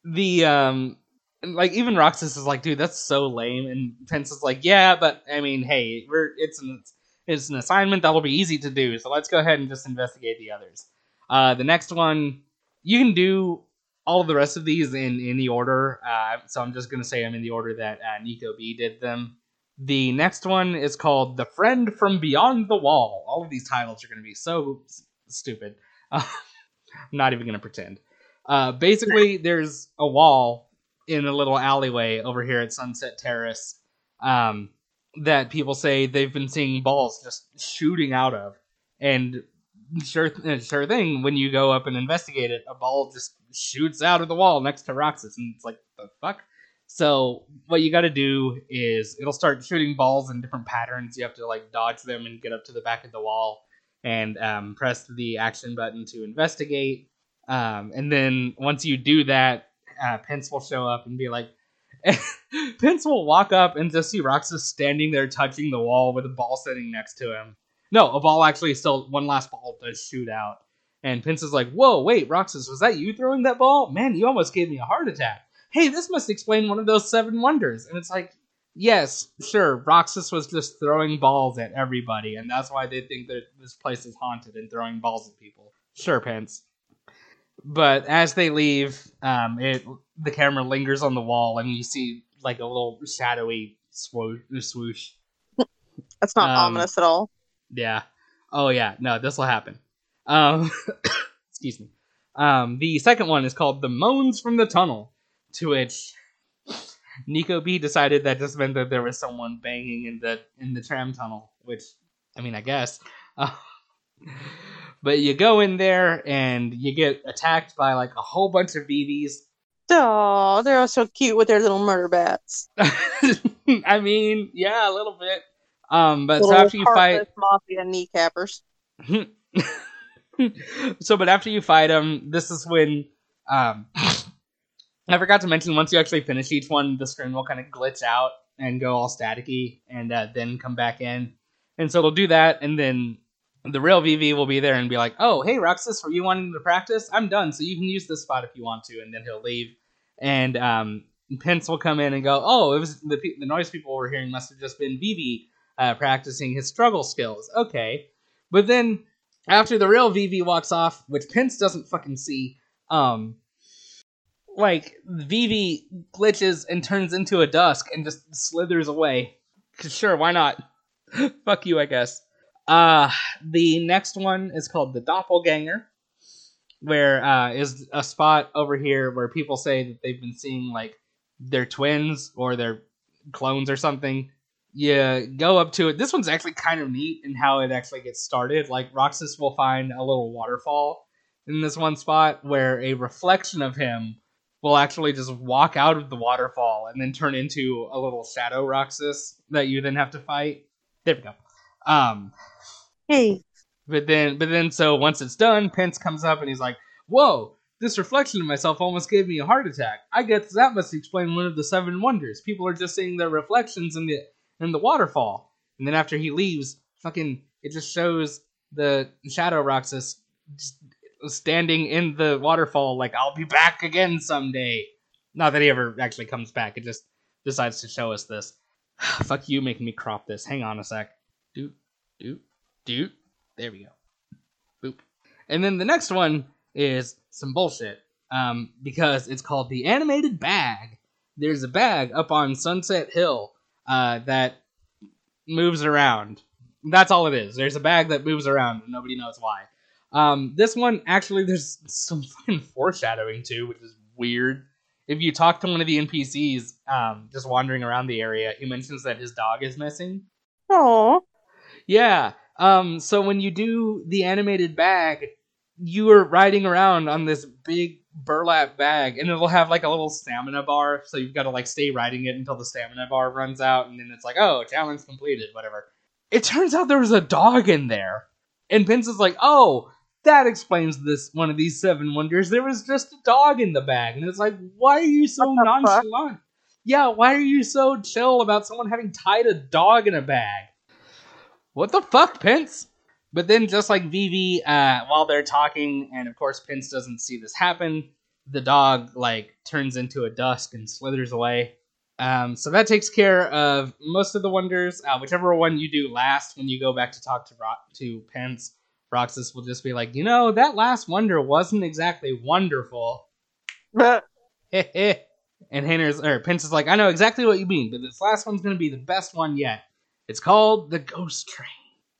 the um, like even Roxas is like, dude, that's so lame, and Pence is like, yeah, but I mean, hey, we're it's an it's an assignment that'll be easy to do. So let's go ahead and just investigate the others. Uh, the next one, you can do all of the rest of these in any order. Uh, so I'm just gonna say I'm in the order that uh, Nico B did them. The next one is called The Friend from Beyond the Wall. All of these titles are gonna be so stupid. I'm not even gonna pretend. Uh, basically, there's a wall in a little alleyway over here at Sunset Terrace um, that people say they've been seeing balls just shooting out of, and sure, sure thing. When you go up and investigate it, a ball just shoots out of the wall next to Roxas, and it's like the fuck. So what you got to do is it'll start shooting balls in different patterns. You have to like dodge them and get up to the back of the wall and um, press the action button to investigate. Um, and then once you do that, uh, Pence will show up and be like, Pence will walk up and just see Roxas standing there touching the wall with a ball sitting next to him. No, a ball actually still, one last ball does shoot out. And Pence is like, Whoa, wait, Roxas, was that you throwing that ball? Man, you almost gave me a heart attack. Hey, this must explain one of those seven wonders. And it's like, Yes, sure, Roxas was just throwing balls at everybody, and that's why they think that this place is haunted and throwing balls at people. Sure, Pence. But as they leave, um, it the camera lingers on the wall, and you see like a little shadowy swoosh. swoosh. That's not Um, ominous at all. Yeah. Oh yeah. No, this will happen. Um, excuse me. Um, the second one is called "The Moans from the Tunnel," to which Nico B decided that just meant that there was someone banging in the in the tram tunnel. Which, I mean, I guess. Uh, but you go in there and you get attacked by like a whole bunch of Vivis. Oh, they're all so cute with their little murder bats. I mean, yeah, a little bit. Um, but so after you fight, mafia kneecappers. so, but after you fight them, this is when um, I forgot to mention. Once you actually finish each one, the screen will kind of glitch out and go all staticky, and uh, then come back in. And so it'll do that, and then the real Vivi will be there and be like, "Oh, hey, Roxas, were you wanting to practice? I'm done, so you can use this spot if you want to." And then he'll leave, and um, Pence will come in and go, "Oh, it was the the noise people were hearing must have just been Vivi uh, practicing his struggle skills." Okay, but then after the real Vivi walks off, which Pence doesn't fucking see, um, like Vivi glitches and turns into a dusk and just slithers away. Sure, why not? Fuck you, I guess. Uh, the next one is called the Doppelganger, where uh, is a spot over here where people say that they've been seeing like their twins or their clones or something. You go up to it. This one's actually kind of neat in how it actually gets started. Like Roxas will find a little waterfall in this one spot where a reflection of him will actually just walk out of the waterfall and then turn into a little shadow Roxas that you then have to fight. There we go. Um, Hey, but then, but then, so once it's done, Pence comes up and he's like, "Whoa, this reflection of myself almost gave me a heart attack. I guess that must explain one of the seven wonders. People are just seeing their reflections in the in the waterfall." And then after he leaves, fucking, it just shows the Shadow Roxas standing in the waterfall, like, "I'll be back again someday." Not that he ever actually comes back. It just decides to show us this. Fuck you, making me crop this. Hang on a sec. Doot, doot, doot. There we go. Boop. And then the next one is some bullshit. Um, because it's called the animated bag. There's a bag up on Sunset Hill uh, that moves around. That's all it is. There's a bag that moves around and nobody knows why. Um, this one actually there's some fucking foreshadowing too, which is weird. If you talk to one of the NPCs um, just wandering around the area, he mentions that his dog is missing. oh, Yeah. Um, so when you do the animated bag, you are riding around on this big burlap bag, and it'll have like a little stamina bar. So you've got to like stay riding it until the stamina bar runs out, and then it's like, oh, challenge completed, whatever. It turns out there was a dog in there, and Pence is like, oh, that explains this one of these seven wonders. There was just a dog in the bag, and it's like, why are you so the fuck? nonchalant? Yeah, why are you so chill about someone having tied a dog in a bag? What the fuck, Pence? But then, just like Vivi, uh, while they're talking, and of course Pence doesn't see this happen, the dog like turns into a dusk and slithers away. Um, so that takes care of most of the wonders. Uh, whichever one you do last when you go back to talk to to Pence, Roxas will just be like, you know, that last wonder wasn't exactly wonderful. and Hayner's or Pence is like, I know exactly what you mean, but this last one's gonna be the best one yet. It's called the Ghost Train.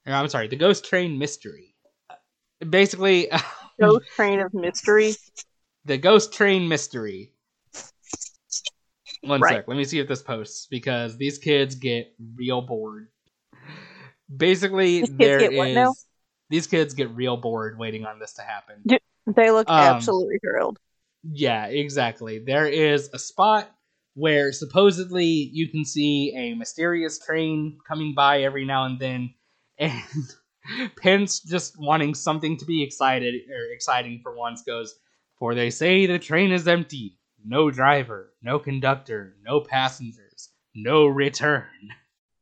Or, I'm sorry, the Ghost Train Mystery. Basically, Ghost Train of Mystery. the Ghost Train Mystery. One Right. sec, let me see if this posts because these kids get real bored. Basically, These kids there get what is- now? These kids get real bored waiting on this to happen. They look Um, absolutely thrilled. Yeah, exactly. There is a spot where supposedly you can see a mysterious train coming by every now and then, and Pence just wanting something to be excited or exciting for once goes, For they say the train is empty, no driver, no conductor, no passengers, no return.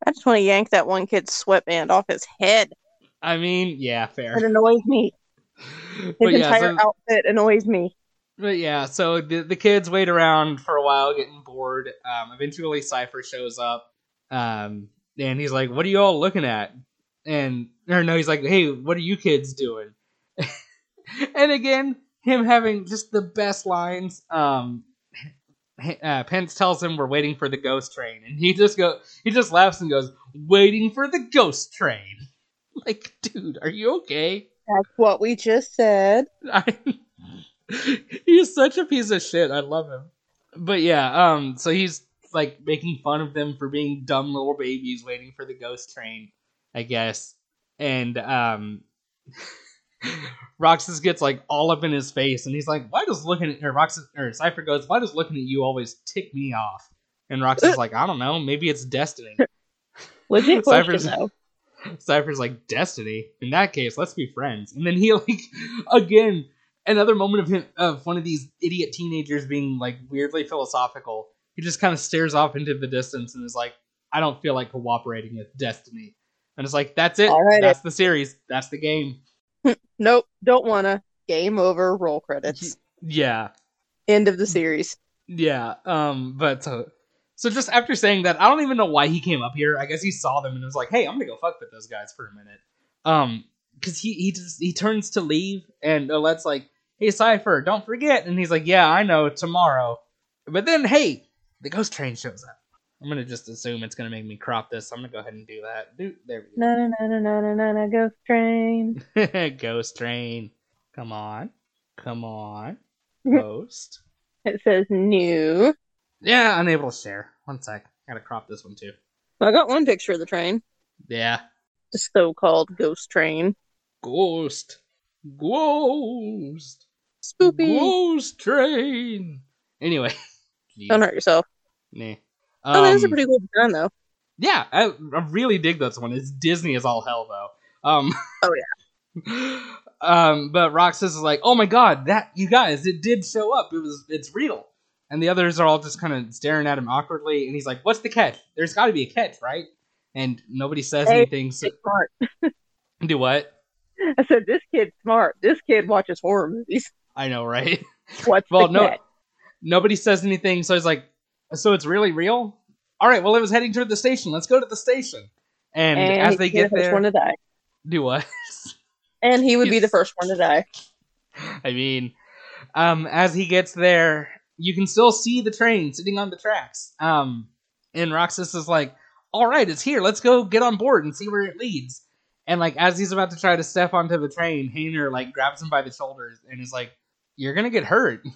I just want to yank that one kid's sweatband off his head. I mean, yeah, fair. It annoys me. His But yeah, entire so- outfit annoys me. But yeah, so the, the kids wait around for a while, getting bored. Um, eventually, Seifer shows up, um, and he's like, "What are you all looking at?" And or no, he's like, "Hey, what are you kids doing?" and again, him having just the best lines. Um, uh, Pence tells him we're waiting for the ghost train, and he just go he just laughs and goes, "Waiting for the ghost train." Like, dude, are you okay? That's what we just said. I, he's such a piece of shit. I love him. But yeah, um, so he's like making fun of them for being dumb little babies waiting for the ghost train, I guess. And um, Roxas gets like all up in his face, and he's like, "Why does looking at?" Or Roxas or Seifer goes, "Why does looking at you always tick me off?" And Roxas is like, "I don't know. Maybe it's destiny." Legit question Seifer's- though. Seifer's like, Destiny? In that case, let's be friends. And then he like again, another moment of him of one of these idiot teenagers being like weirdly philosophical. He just kind of stares off into the distance and is like, I don't feel like cooperating with Destiny. And it's like, that's it. All right. That's the series. That's the game. Nope, don't wanna. Game over. Roll credits. Yeah. End of the series. Yeah. Um, but so so just after saying that, I don't even know why he came up here. I guess he saw them and was like, "Hey, I'm gonna go fuck with those guys for a minute." Um, because he he just he turns to leave and Olette's like, "Hey, Seifer, don't forget." And he's like, "Yeah, I know tomorrow." But then, hey, the ghost train shows up. I'm gonna just assume it's gonna make me crop this. I'm gonna go ahead and do that. Do there we Na na na na na na na na ghost train. ghost train. Come on, come on, ghost. It says new. Yeah, unable to share. One sec. Gotta crop this one too. I got one picture of the train. Yeah. The so-called ghost train. Ghost. Ghost. Spoopy. Ghost train. Anyway. Jeez. Don't hurt yourself. Nah. oh, that is a Um, pretty cool design though. Yeah, I, I really dig this one. It's Disney as all hell though. Um Oh, yeah. um but Roxas is like, "Oh my god, that you guys, it did show up. It was it's real." And the others are all just kind of staring at him awkwardly and he's like, "What's the catch? There's got to be a catch, right?" And nobody says Hey, anything. So, smart. do what? I said this kid's smart. This kid watches horror movies. I know, right? What's Well, the no, catch? nobody says anything. So he's like, "So it's really real." All right. Well, it was heading toward the station. Let's go to the station. And, as he'd they the get first there, one to die. do what? And he would be the first one to die. I mean, um, as he gets there, you can still see the train sitting on the tracks. Um, and Roxas is like, "All right, it's here. Let's go get on board and see where it leads." And like as he's about to try to step onto the train, Hayner like grabs him by the shoulders and is like, "You're gonna get hurt."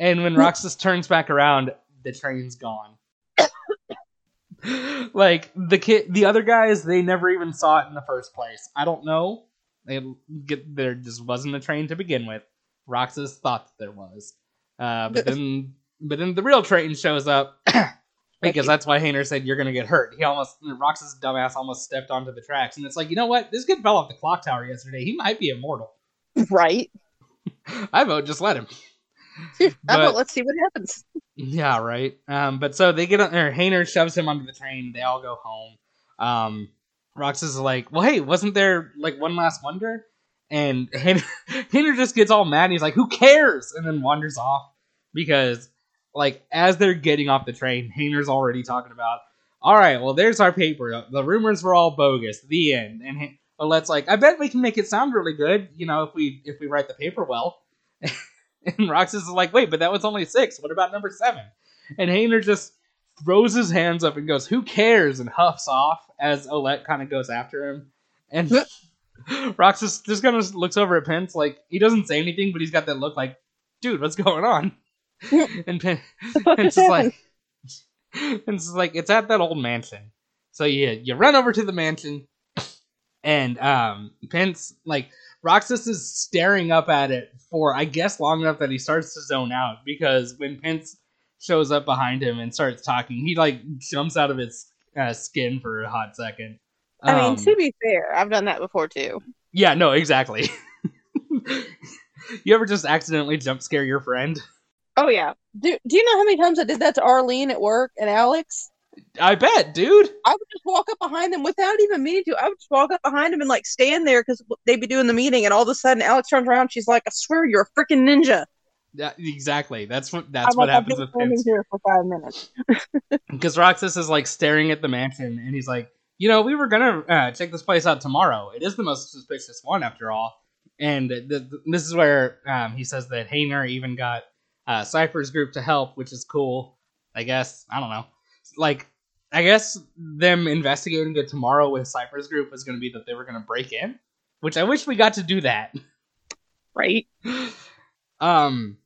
And when Roxas turns back around, the train's gone. like the kid, the other guys, they never even saw it in the first place. I don't know. They get there just wasn't a train to begin with. Roxas thought there was, uh, but then but then the real train shows up because that's why Hayner said you're gonna get hurt. He almost Roxas dumbass almost stepped onto the tracks, and it's like you know what? This kid fell off the clock tower yesterday. He might be immortal. Right? I vote just let him. But- about let's see what happens. Yeah, right. Um, but so they get on, or Hayner shoves him onto the train. They all go home. Um, Roxas is like, well, hey, wasn't there like one last wonder? And Hayner just gets all mad. And he's like, who cares? And then wanders off because like as they're getting off the train, Hayner's already talking about, all right, well, there's our paper. The rumors were all bogus. The end. And Olette's like, I bet we can make it sound really good, you know, if we if we write the paper well. and Roxas is like, wait, but that was only six. What about number seven? And Hayner just throws his hands up and goes, "Who cares?" and huffs off as Olette kind of goes after him. And Roxas just kind of looks over at Pence like he doesn't say anything, but he's got that look like, "Dude, what's going on?" and Pen- Pence is like, Pence is like, "It's at that old mansion." So yeah, you run over to the mansion, and um, Pence like Roxas is staring up at it for I guess long enough that he starts to zone out because when Pence shows up behind him and starts talking, he like jumps out of his uh, skin for a hot second. I mean, Um, to be fair, I've done that before too. yeah, no, exactly. you ever just accidentally jump scare your friend? Oh yeah. Do Do you know how many times I did that to Arlene at work and Alex? I bet, dude. I would just walk up behind them without even meaning to. I would just walk up behind them and like stand there because they'd be doing the meeting, and all of a sudden Alex turns around. She's like, "I swear you're a freaking ninja." Yeah, exactly. That's what that's I'm what like, I've happens been with here for five minutes. Because Roxas is like staring at the mansion, and he's like, you know, we were gonna uh, check this place out tomorrow. It is the most suspicious one after all. And th- th- this is where um, he says that Hayner even got uh, Seifer's group to help, which is cool. I guess I don't know. Like, I guess them investigating it tomorrow with Seifer's group was going to be that they were going to break in, which I wish we got to do that. Right? um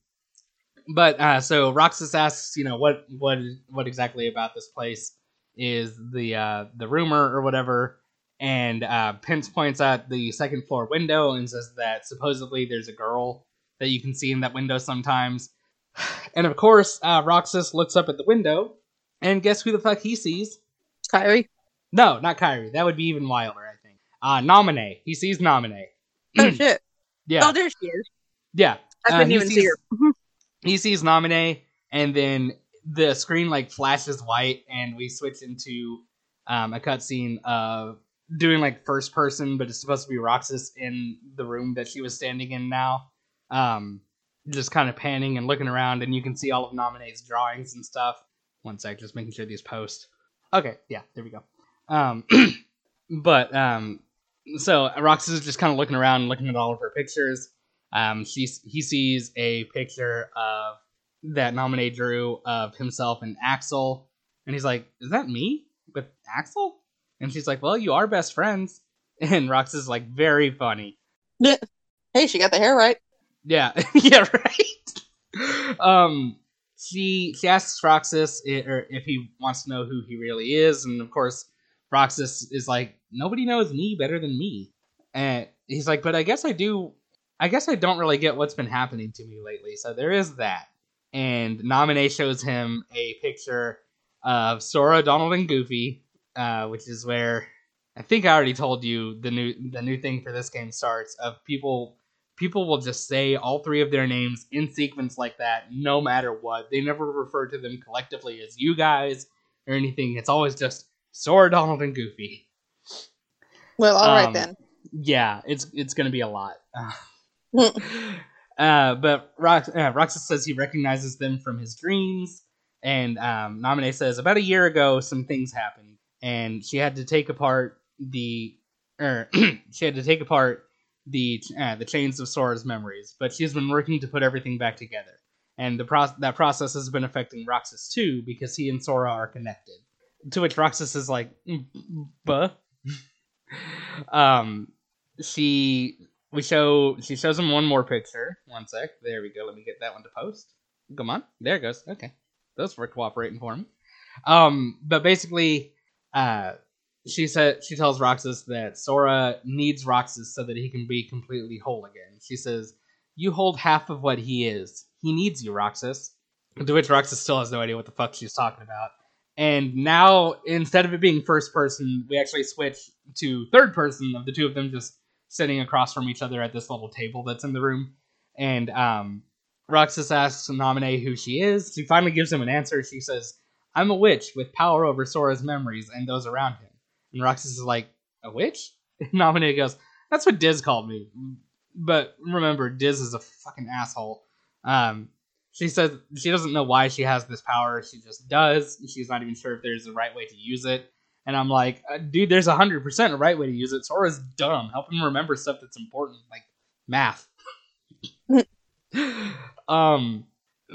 but uh so roxas asks you know what what what exactly about this place is the uh the rumor or whatever. And uh pence points out the second floor window and says that supposedly there's a girl that you can see in that window sometimes. And of course uh roxas looks up at the window and guess who the fuck he sees? Kairi. no not kairi. That would be even wilder i think. Uh Naminé. He sees Naminé. Oh shit! yeah. Oh, there she is. yeah. I Uh, couldn't even see her. he sees Naminé and then the screen like flashes white and we switch into um, a cutscene of doing like first person but it's supposed to be roxas in the room that she was standing in now. Um, just kind of panning and looking around and you can see all of Naminé's drawings and stuff. One sec just making sure these post. Okay yeah there we go. Um, but um, so roxas is just kind of looking around looking at all of her pictures. Um, she, he sees a picture of that Naminé drew of himself and Axel, and he's like, "Is that me with Axel?" And she's like, "Well, you are best friends." And Rox is like, "Very funny." Hey, she got the hair right. Yeah, yeah, right. um, she she asks Roxas i- or if he wants to know who he really is, and of course, Roxas is like, "Nobody knows me better than me." And he's like, "But I guess I do. I guess I don't really get what's been happening to me lately." So there is that. And Naminé shows him a picture of Sora, Donald, and Goofy, uh, which is where I think I already told you the new the new thing for this game starts of people people will just say all three of their names in sequence like that no matter what. They never refer to them collectively as you guys or anything. It's always just Sora, Donald, and Goofy. Well, all right Um, then. Yeah, it's it's gonna be a lot. uh, but Rox, uh, Roxas says he recognizes them from his dreams, and um, Naminé says about a year ago some things happened, and she had to take apart the, er, she had to take apart the uh, the chains of Sora's memories, but she's been working to put everything back together, and the pro- that process has been affecting Roxas too because he and Sora are connected. To which Roxas is like, "Mm, "Buh." um, she we show she shows him one more picture. One sec. There we go. Let me get that one to post. Come on. There it goes. Okay. Those were cooperating for me. Um, but basically, uh, she said she tells Roxas that Sora needs Roxas so that he can be completely whole again. She says, "You hold half of what he is. He needs you, Roxas." To which Roxas still has no idea what the fuck she's talking about. And now, instead of it being first person, we actually switch to third person of the two of them just sitting across from each other at this little table that's in the room. And um, Roxas asks Naminé who she is. She finally gives him an answer. She says, I'm a witch with power over Sora's memories and those around him. And Roxas is like, A witch? And Naminé goes, That's what Diz called me. But remember, Diz is a fucking asshole. Um, she says she doesn't know why she has this power. She just does. She's not even sure if there's a right way to use it. And I'm like, uh, dude, there's a hundred percent a right way to use it. Sora's dumb. Help him remember stuff that's important, like math. um,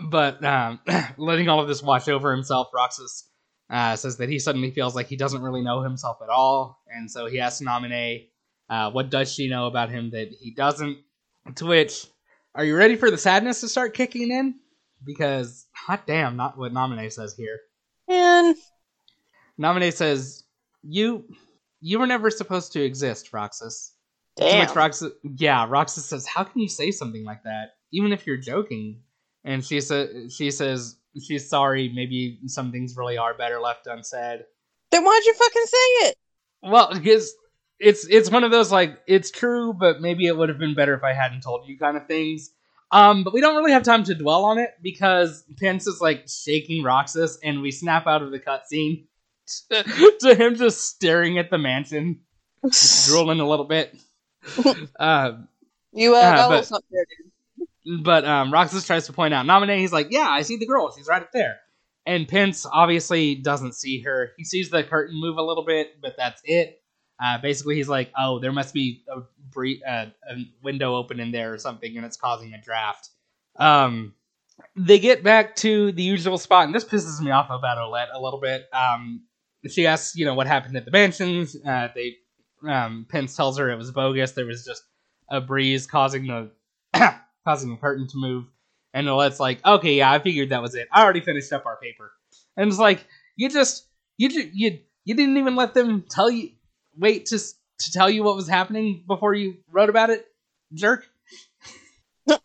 but um, letting all of this wash over himself, Roxas uh, says that he suddenly feels like he doesn't really know himself at all, and so he asks Naminé, uh, what does she know about him that he doesn't? To which, are you ready for the sadness to start kicking in? Because, hot damn, not what Naminé says here. Man, Naminé says, "You, you were never supposed to exist, Roxas." Damn. Roxas, yeah, Roxas says, "How can you say something like that, even if you're joking?" And she says, "She says she's sorry. Maybe some things really are better left unsaid." Then why'd you fucking say it? Well, because it's it's one of those like it's true, but maybe it would have been better if I hadn't told you kind of things. Um, but we don't really have time to dwell on it because Pence is like shaking Roxas, and we snap out of the cutscene to, to him just staring at the mansion, drooling a little bit. um, you uh, got but- there, dude. but um, Roxas tries to point out Naminé. He's like, "Yeah, I see the girl. She's right up there." And Pence obviously doesn't see her. He sees the curtain move a little bit, but that's it. Uh, basically, he's like, "Oh, there must be a, bre- uh, a window open in there or something, and it's causing a draft." Um, they get back to the usual spot, and this pisses me off about Olette a little bit. Um, she asks, you know, what happened at the mansions. Uh, they um, Pence tells her it was bogus. There was just a breeze causing the causing the curtain to move. And Olette's like, okay, yeah, I figured that was it. I already finished up our paper. And it's like, you just you ju- you you didn't even let them tell you wait to to tell you what was happening before you wrote about it, jerk.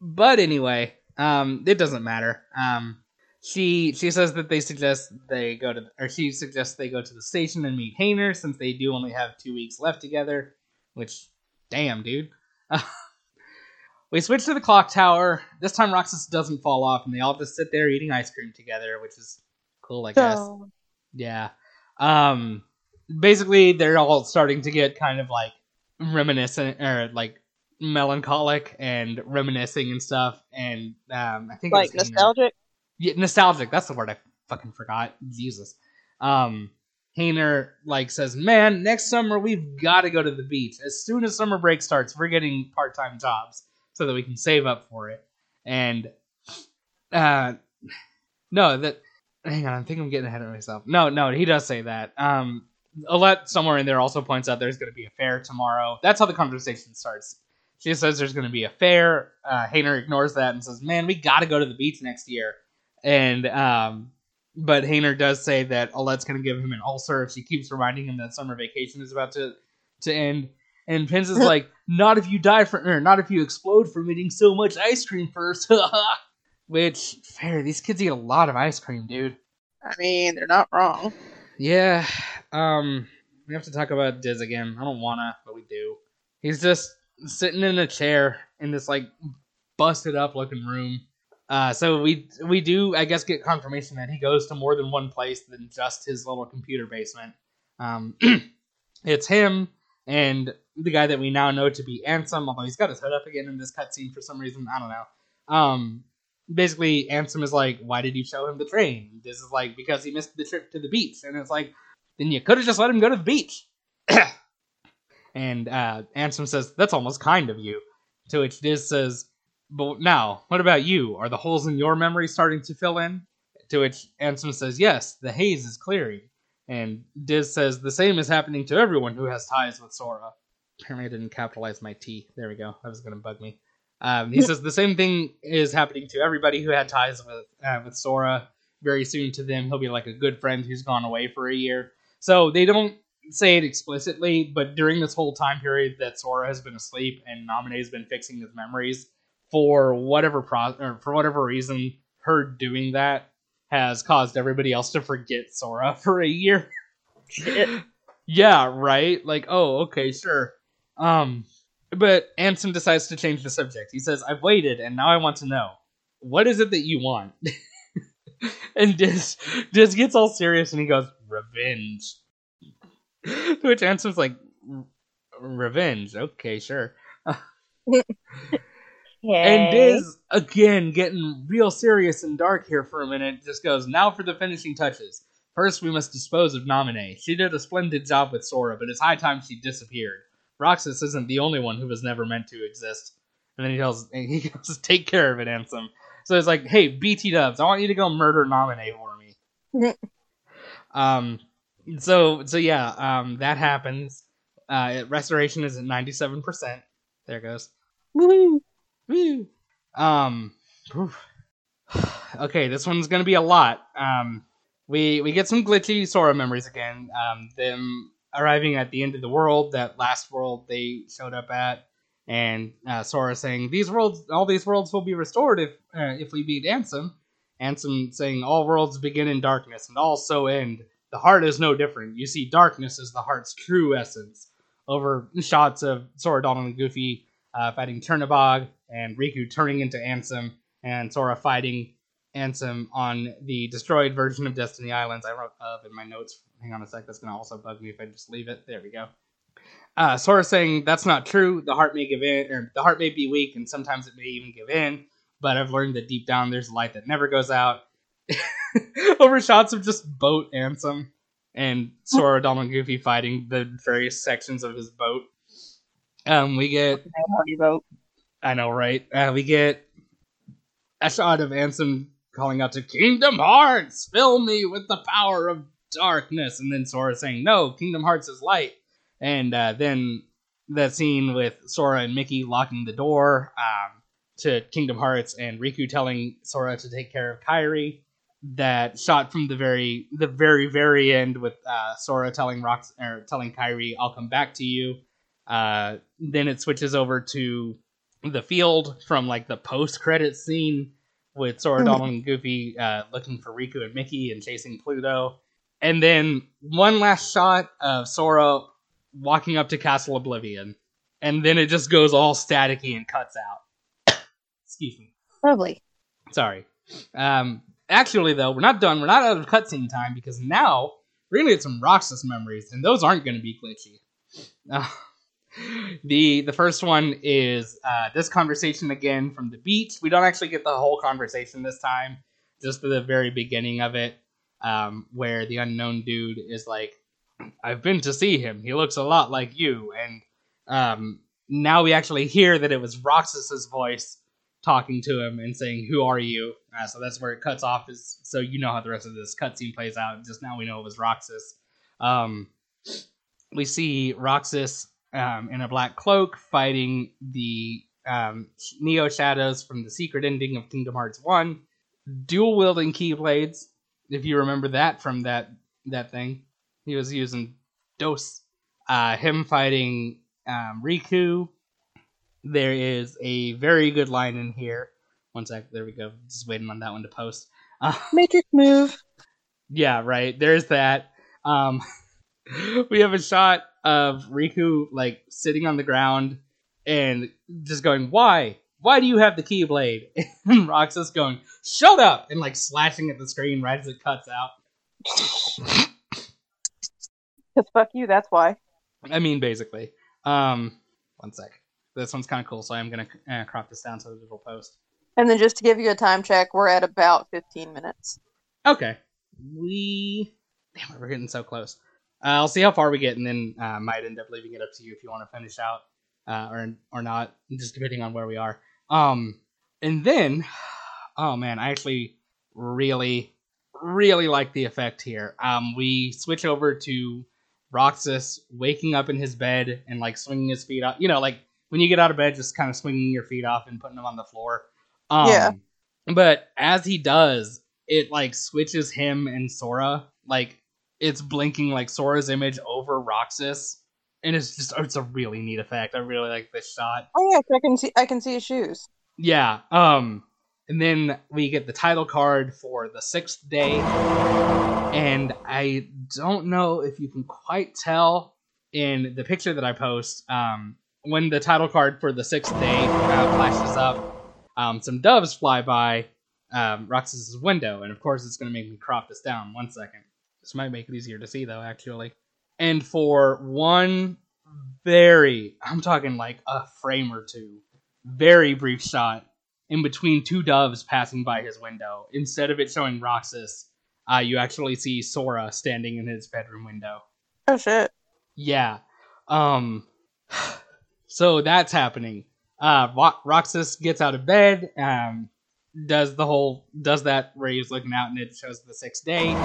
but anyway, um, it doesn't matter. Um, she she says that they suggest they go to or she suggests they go to the station and meet Hayner since they do only have two weeks left together. Which, damn, dude. we switch to the clock tower. This time Roxas doesn't fall off, and they all just sit there eating ice cream together, which is cool, I guess. So, Yeah. Um basically they're all starting to get kind of like reminiscent or like melancholic and reminiscing and stuff and um I think like nostalgic. Yeah, nostalgic. That's the word I fucking forgot. Jesus. Um Hayner like says, "Man, next summer we've got to go to the beach. As soon as summer break starts, we're getting part-time jobs so that we can save up for it." And uh no, that hang on, I think I'm getting ahead of myself. No, no, he does say that. Um Olette somewhere in there also points out there's going to be a fair tomorrow. That's how the conversation starts. She says there's going to be a fair. Uh, Hayner ignores that and says, "Man, we got to go to the beach next year." And um, but Hayner does say that Olette's going to give him an ulcer if she keeps reminding him that summer vacation is about to to end. And Pence is like, "Not if you die from, or not if you explode from eating so much ice cream first. Which fair? These kids eat a lot of ice cream, dude. I mean, they're not wrong. Yeah. Um, we have to talk about Diz again. I don't wanna, but we do. He's just sitting in a chair in this like busted up looking room. Uh, so we we do I guess get confirmation that he goes to more than one place than just his little computer basement. Um, it's him and the guy that we now know to be Ansem, although he's got his hood up again in this cutscene for some reason. I don't know. Um, basically, Ansem is like, "Why did you show him the train?" This is like because he missed the trip to the beach, and it's like, then you could have just let him go to the beach. and uh, Ansem says, "That's almost kind of you." To which Diz says, "But now, what about you? Are the holes in your memory starting to fill in?" To which Ansem says, "Yes, the haze is clearing." And Diz says, "The same is happening to everyone who has ties with Sora." Apparently, I didn't capitalize my T. There we go. That was going to bug me. Um, he says the same thing is happening to everybody who had ties with uh, with Sora. Very soon to them, he'll be like a good friend who's gone away for a year. So they don't say it explicitly, but during this whole time period that Sora has been asleep and Naminé has been fixing his memories, for whatever pro- or for whatever reason, her doing that has caused everybody else to forget Sora for a year. Yeah, right. Like, oh, okay, sure. Um, but Ansem decides to change the subject. He says, "I've waited, and now I want to know what is it that you want." and Diz Diz gets all serious, and he goes, "Revenge." to which Ansem's like, "Revenge? Okay, sure." And Diz, again, getting real serious and dark here for a minute, just goes, Now for the finishing touches. First, we must dispose of Naminé. She did a splendid job with Sora, but it's high time she disappeared. Roxas isn't the only one who was never meant to exist. And then he tells, he goes, Take care of it, Ansem. So it's like, Hey, BT Dubs, I want you to go murder Naminé for me. um, so, so yeah, um, that happens. Uh, restoration is at 97%. There it goes. Woo. Woo. Um. oof. Okay, this one's gonna be a lot. Um, we we get some glitchy Sora memories again. Um, them arriving at the end of the world, that last world they showed up at, and uh, Sora saying these worlds, all these worlds will be restored if uh, if we beat Ansem. Ansem saying all worlds begin in darkness and all so end. The heart is no different. You see, darkness is the heart's true essence. Over shots of Sora, Donald, and Goofy uh, fighting Chernabog, and Riku turning into Ansem, and Sora fighting Ansem on the destroyed version of Destiny Islands. I wrote of in my notes. Hang on a sec, that's gonna also bug me if I just leave it. There we go. Uh, Sora saying that's not true. The heart may give in, or the heart may be weak, and sometimes it may even give in. But I've learned that deep down there's a light that never goes out. Over shots of just boat Ansem and Sora, Donald, and Goofy fighting the various sections of his boat. Um, we get vote. I know, right? Uh, we get a shot of Ansem calling out to Kingdom Hearts, fill me with the power of darkness, and then Sora saying, "No, Kingdom Hearts is light." And uh, then that scene with Sora and Mickey locking the door um, to Kingdom Hearts, and Riku telling Sora to take care of Kairi. That shot from the very, the very, very end with uh, Sora telling Rox or telling Kairi, "I'll come back to you." Uh, then it switches over to the field from like the post credit scene with Sora. Donald, and Goofy uh, looking for Riku and Mickey and chasing Pluto. And then one last shot of Sora walking up to Castle Oblivion. And then it just goes all staticky and cuts out. Excuse me. Lovely. Sorry. Um, actually, though, we're not done. We're not out of cutscene time because now we're going to get some Roxas memories, and those aren't going to be glitchy. The the first one is uh, this conversation again from the beach. We don't actually get the whole conversation this time, just the very beginning of it, um, where the unknown dude is like, "I've been to see him. He looks a lot like you." And um, now we actually hear that it was Roxas's voice talking to him and saying, "Who are you?" Uh, so that's where it cuts off. Is so you know how the rest of this cutscene plays out. Just now we know it was Roxas. Um, we see Roxas um, in a black cloak fighting the um, Neo Shadows from the secret ending of Kingdom Hearts One, dual wielding keyblades. If you remember that from that that thing, he was using Dos. Uh, him fighting um, Riku. There is a very good line in here. One sec, there we go. Just waiting on that one to post. Uh, Matrix move. yeah, right. There's that. Um, we have a shot of Riku like sitting on the ground and just going, "Why? Why do you have the Keyblade?" And Roxas going, "Shut up!" and like slashing at the screen right as it cuts out. Cause fuck you. That's why. I mean, basically. Um, one sec. This one's kind of cool, so I'm gonna uh, crop this down so that it'll post. And then just to give you a time check, we're at about 15 minutes. Okay. We. Damn we're getting so close. Uh, I'll see how far we get, and then uh, might end up leaving it up to you if you want to finish out uh, or or not, just depending on where we are. Um, and then, oh man, I actually really, really like the effect here. Um, we switch over to Roxas waking up in his bed and like swinging his feet up. You know, like when you get out of bed, just kind of swinging your feet off and putting them on the floor. Um, Yeah. But as he does, it like switches him and Sora. Like it's blinking like Sora's image over Roxas, and it's just it's a really neat effect. I really like this shot. Oh yeah, I can see. I can see his shoes. Yeah. Um. And then we get the title card for the sixth day, and I don't know if you can quite tell in the picture that I post. Um, when the title card for the sixth day uh, flashes up, um, some doves fly by um, Roxas's window, and of course it's going to make me crop this down. One second. This might make it easier to see though, actually. And for one very, I'm talking like a frame or two very brief shot in between two doves passing by his window. Instead of it showing Roxas, uh, you actually see Sora standing in his bedroom window. Oh shit. Yeah. Um. So that's happening. Uh, Ro- Roxas gets out of bed. Um, does the whole does that where he's looking out and it shows the sixth day.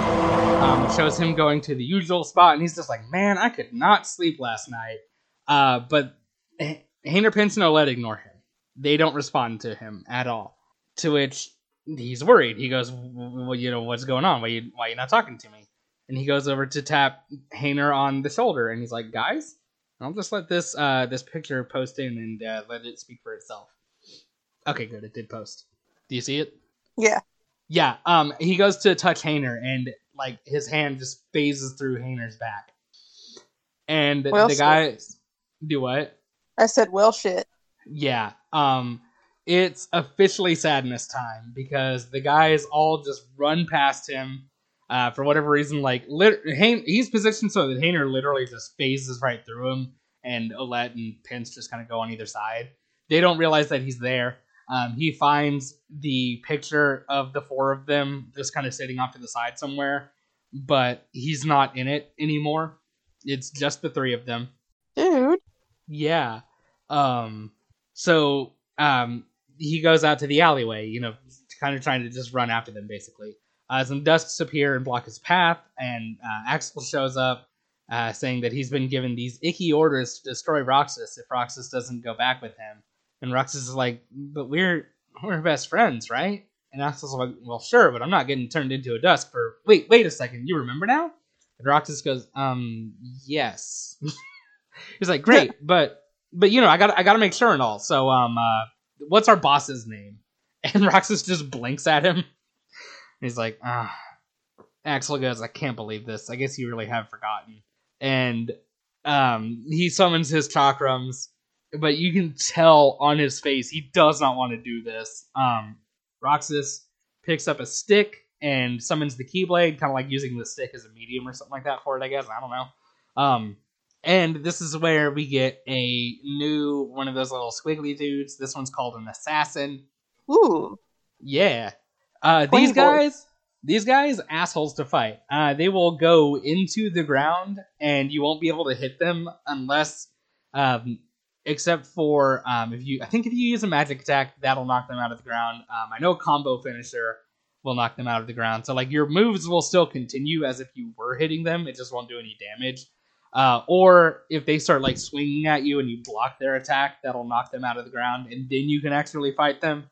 Um, shows him going to the usual spot and he's just like, man, I could not sleep last night. Uh, but H- Hayner Pence and Olette ignore him. They don't respond to him at all. To which he's worried. He goes, well, you know, what's going on? Why you why you not talking to me? And he goes over to tap Hayner on the shoulder and he's like, guys, I'll just let this uh this picture post in and uh, let it speak for itself. Okay, good. It did post. Do you see it? Yeah. Yeah. Um, he goes to touch Hayner, and like his hand just phases through Hayner's back, and Well, the shit. guy do what? I said, well, shit. Yeah. Um, it's officially sadness time because the guys all just run past him. Uh, for whatever reason, like lit- Hain- he's positioned so that Hayner literally just phases right through him, and Olette and Pence just kind of go on either side. They don't realize that he's there. Um, he finds the picture of the four of them just kind of sitting off to the side somewhere, but he's not in it anymore. It's just the three of them. Dude. Yeah. Um so um he goes out to the alleyway, you know, kind of trying to just run after them basically. Uh, some dusks appear and block his path, and uh, Axel shows up, uh, saying that he's been given these icky orders to destroy Roxas if Roxas doesn't go back with him. And Roxas is like, "But we're we're best friends, right?" And Axel's like, "Well, sure, but I'm not getting turned into a dust for wait, wait a second, you remember now?" And Roxas goes, "Um, yes." He's like, "Great, but but you know, I got I got to make sure and all. So um, uh, what's our boss's name?" And Roxas just blinks at him. He's like, ah. Axel goes, I can't believe this. I guess you really have forgotten. And um, he summons his chakrams, but you can tell on his face he does not want to do this. Um, Roxas picks up a stick and summons the Keyblade, kind of like using the stick as a medium or something like that for it, I guess. I don't know. Um, and this is where we get a new one of those little squiggly dudes. This one's called an assassin. Ooh. Yeah. Uh, these guys, these guys, assholes to fight. Uh, they will go into the ground, and you won't be able to hit them unless, um, except for um, if you. I think if you use a magic attack, that'll knock them out of the ground. Um, I know a combo finisher will knock them out of the ground. So like your moves will still continue as if you were hitting them. It just won't do any damage. Uh, or if they start like swinging at you and you block their attack, that'll knock them out of the ground, and then you can actually fight them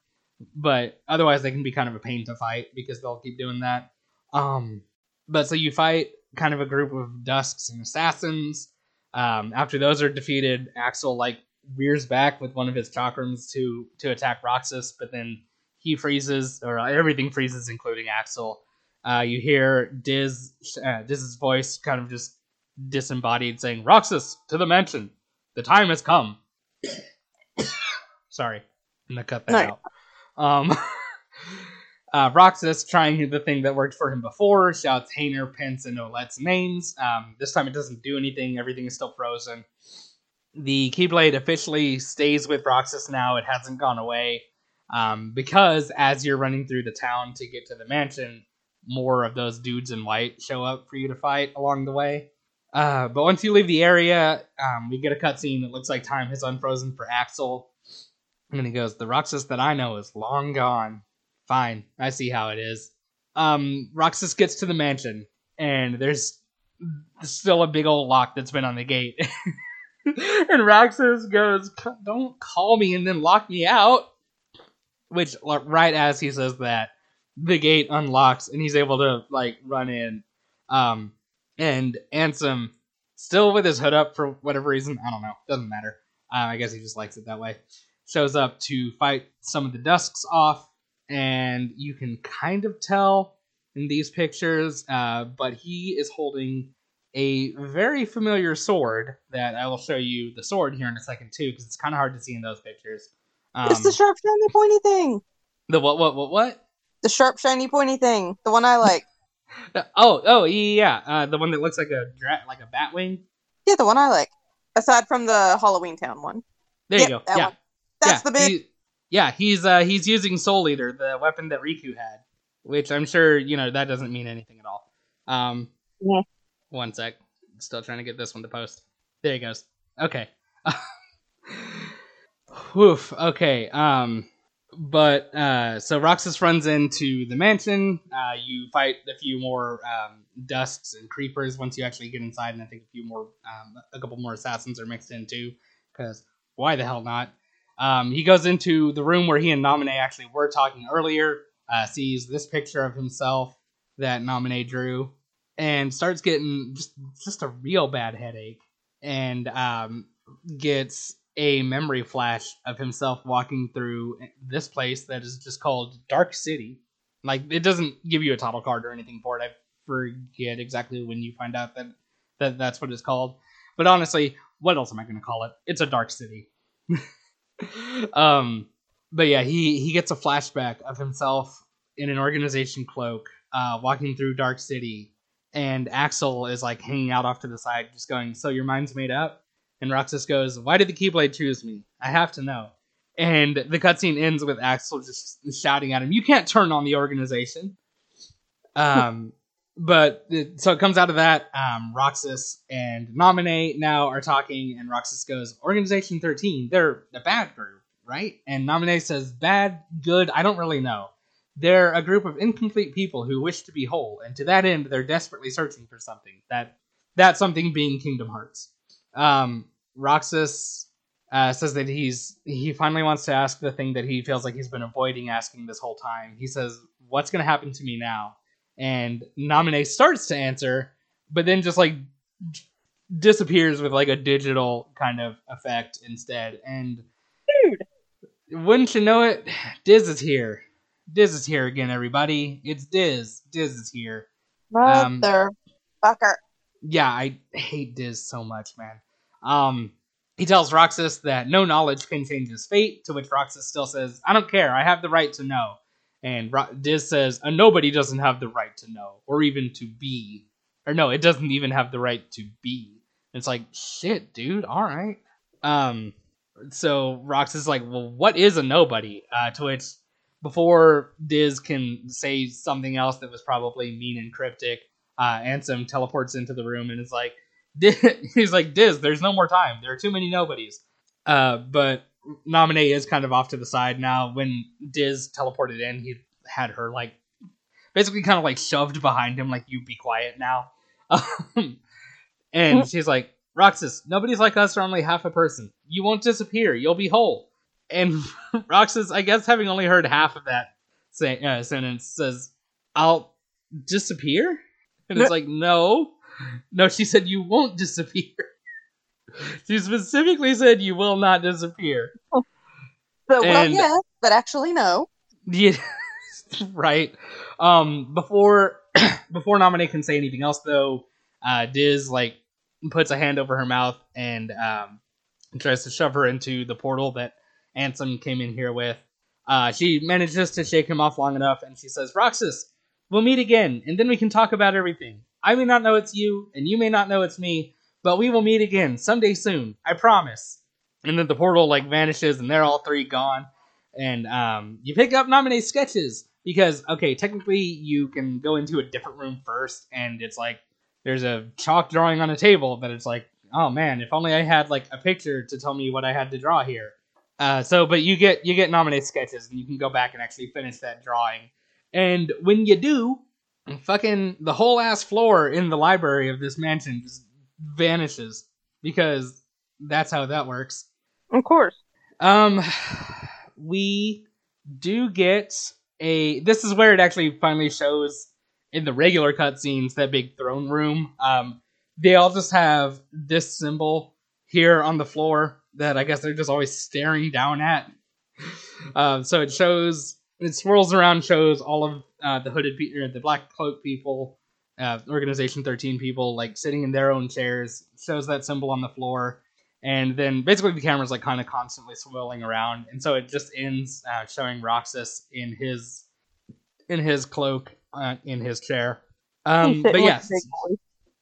but otherwise they can be kind of a pain to fight because they'll keep doing that. Um, but so you fight kind of a group of dusks and assassins. Um, after those are defeated, Axel like rears back with one of his chakrams to to attack Roxas, but then he freezes or everything freezes, including Axel. Uh, you hear Diz uh, Diz's voice kind of just disembodied, saying, "Roxas, to the mansion. The time has come." Sorry, I'm gonna cut that out. Um, uh, Roxas, trying the thing that worked for him before, shouts Hayner, Pence, and Olette's names. Um, this time it doesn't do anything. Everything is still frozen. The Keyblade officially stays with Roxas now. It hasn't gone away. Um, because as you're running through the town to get to the mansion, more of those dudes in white show up for you to fight along the way. Uh, but once you leave the area, um, we get a cutscene that looks like time has unfrozen for Axel. And he goes, The Roxas that I know is long gone. Fine, I see how it is. Um, Roxas gets to the mansion, and there's still a big old lock that's been on the gate. and Roxas goes, Don't call me and then lock me out. Which, right as he says that, the gate unlocks and he's able to, like, run in. Um, and Ansem, still with his hood up for whatever reason, I don't know, doesn't matter. Uh, I guess he just likes it that way shows up to fight some of the dusks off, and you can kind of tell in these pictures, uh, but he is holding a very familiar sword that I will show you the sword here in a second too, because it's kind of hard to see in those pictures. Um, it's the sharp, shiny, pointy thing. the what what what what? The sharp, shiny, pointy thing. The one I like. Oh oh yeah. Uh, the one that looks like a dra- like a bat wing. yeah, the one I like. Aside from the Halloween Town one. There Yep, you go. that Yeah. one. That's yeah, the big. he- yeah, he's uh he's using Soul Eater, the weapon that Riku had, which I'm sure you know that doesn't mean anything at all. Um, Yeah. one sec, still trying to get this one to post. There he goes. Okay. Woof. Okay. Um, but uh, so Roxas runs into the mansion. Uh, you fight a few more um, dusks and creepers once you actually get inside, and I think a few more, um, a couple more assassins are mixed in too. Because why the hell not? Um, he goes into the room where he and Naminé actually were talking earlier. Uh, sees this picture of himself that Naminé drew, and starts getting just just a real bad headache, and um, gets a memory flash of himself walking through this place that is just called Dark City. Like it doesn't give you a title card or anything for it. I forget exactly when you find out that, that that's what it's called. But honestly, what else am I going to call it? It's a dark city. um, but yeah, he he gets a flashback of himself in an organization cloak, uh, walking through Dark City, and Axel is like hanging out off to the side, just going, "So your mind's made up?" And Roxas goes, "Why did the Keyblade choose me? I have to know." And the cutscene ends with Axel just shouting at him, "You can't turn on the organization." Um, but it, so it comes out of that. Um, Roxas and Naminé now are talking, and Roxas goes, "Organization 13, they're a bad group, right?" And Naminé says, "Bad, good, I don't really know. They're a group of incomplete people who wish to be whole, and to that end, they're desperately searching for something. That that something being Kingdom Hearts." Um, Roxas uh, says that he's he finally wants to ask the thing that he feels like he's been avoiding asking this whole time. He says, "What's going to happen to me now?" And Naminé starts to answer, but then just like d- disappears with like a digital kind of effect instead. And Dude. wouldn't you know it, Diz is here. Diz is here again, everybody. It's Diz. Diz is here. Um, Motherfucker. yeah, I hate Diz so much, man. Um, he tells Roxas that no knowledge can change his fate, to which Roxas still says, I don't care, I have the right to know. And Diz says, a nobody doesn't have the right to know, or even to be. Or no, it doesn't even have the right to be. It's like, shit, dude, alright. Um, so Rox is like, well, what is a nobody? Uh, to which, before Diz can say something else that was probably mean and cryptic, uh, Ansem teleports into the room and is like, he's like, Diz, there's no more time. There are too many nobodies. Uh, but Naminé is kind of off to the side now. When Diz teleported in, he had her like basically kind of like shoved behind him, like, you be quiet now. Um, and she's like, Roxas, nobody's like us are only half a person. You won't disappear. You'll be whole. And Roxas, I guess having only heard half of that say, uh, sentence, says, I'll disappear? And it's like, no. No, she said you won't disappear. she specifically said you will not disappear. But well, And- yes, but actually no. Yeah, right. Um, before before Naminé can say anything else, though, uh, Diz like puts a hand over her mouth and um, tries to shove her into the portal that Ansem came in here with. Uh, she manages to shake him off long enough, and she says, "Roxas, we'll meet again, and then we can talk about everything. I may not know it's you, and you may not know it's me, but we will meet again someday soon. I promise." And then the portal like vanishes, and they're all three gone and um, you pick up Naminé sketches because okay technically you can go into a different room first and it's like there's a chalk drawing on a table that it's like oh man if only i had like a picture to tell me what i had to draw here uh, so but you get you get Naminé sketches and you can go back and actually finish that drawing and when you do fucking the whole ass floor in the library of this mansion just vanishes because that's how that works Of course. um, we do get a. This is where it actually finally shows in the regular cutscenes that big throne room. Um, they all just have this symbol here on the floor that I guess they're just always staring down at. Um, so it shows it swirls around, shows all of uh, the hooded people, the black cloak people, uh, Organization Thirteen people, like sitting in their own chairs. Shows that symbol on the floor and then basically the camera's like kind of constantly swirling around and so it just ends uh, showing roxas in his in his cloak uh, in his chair um but yes the big boys.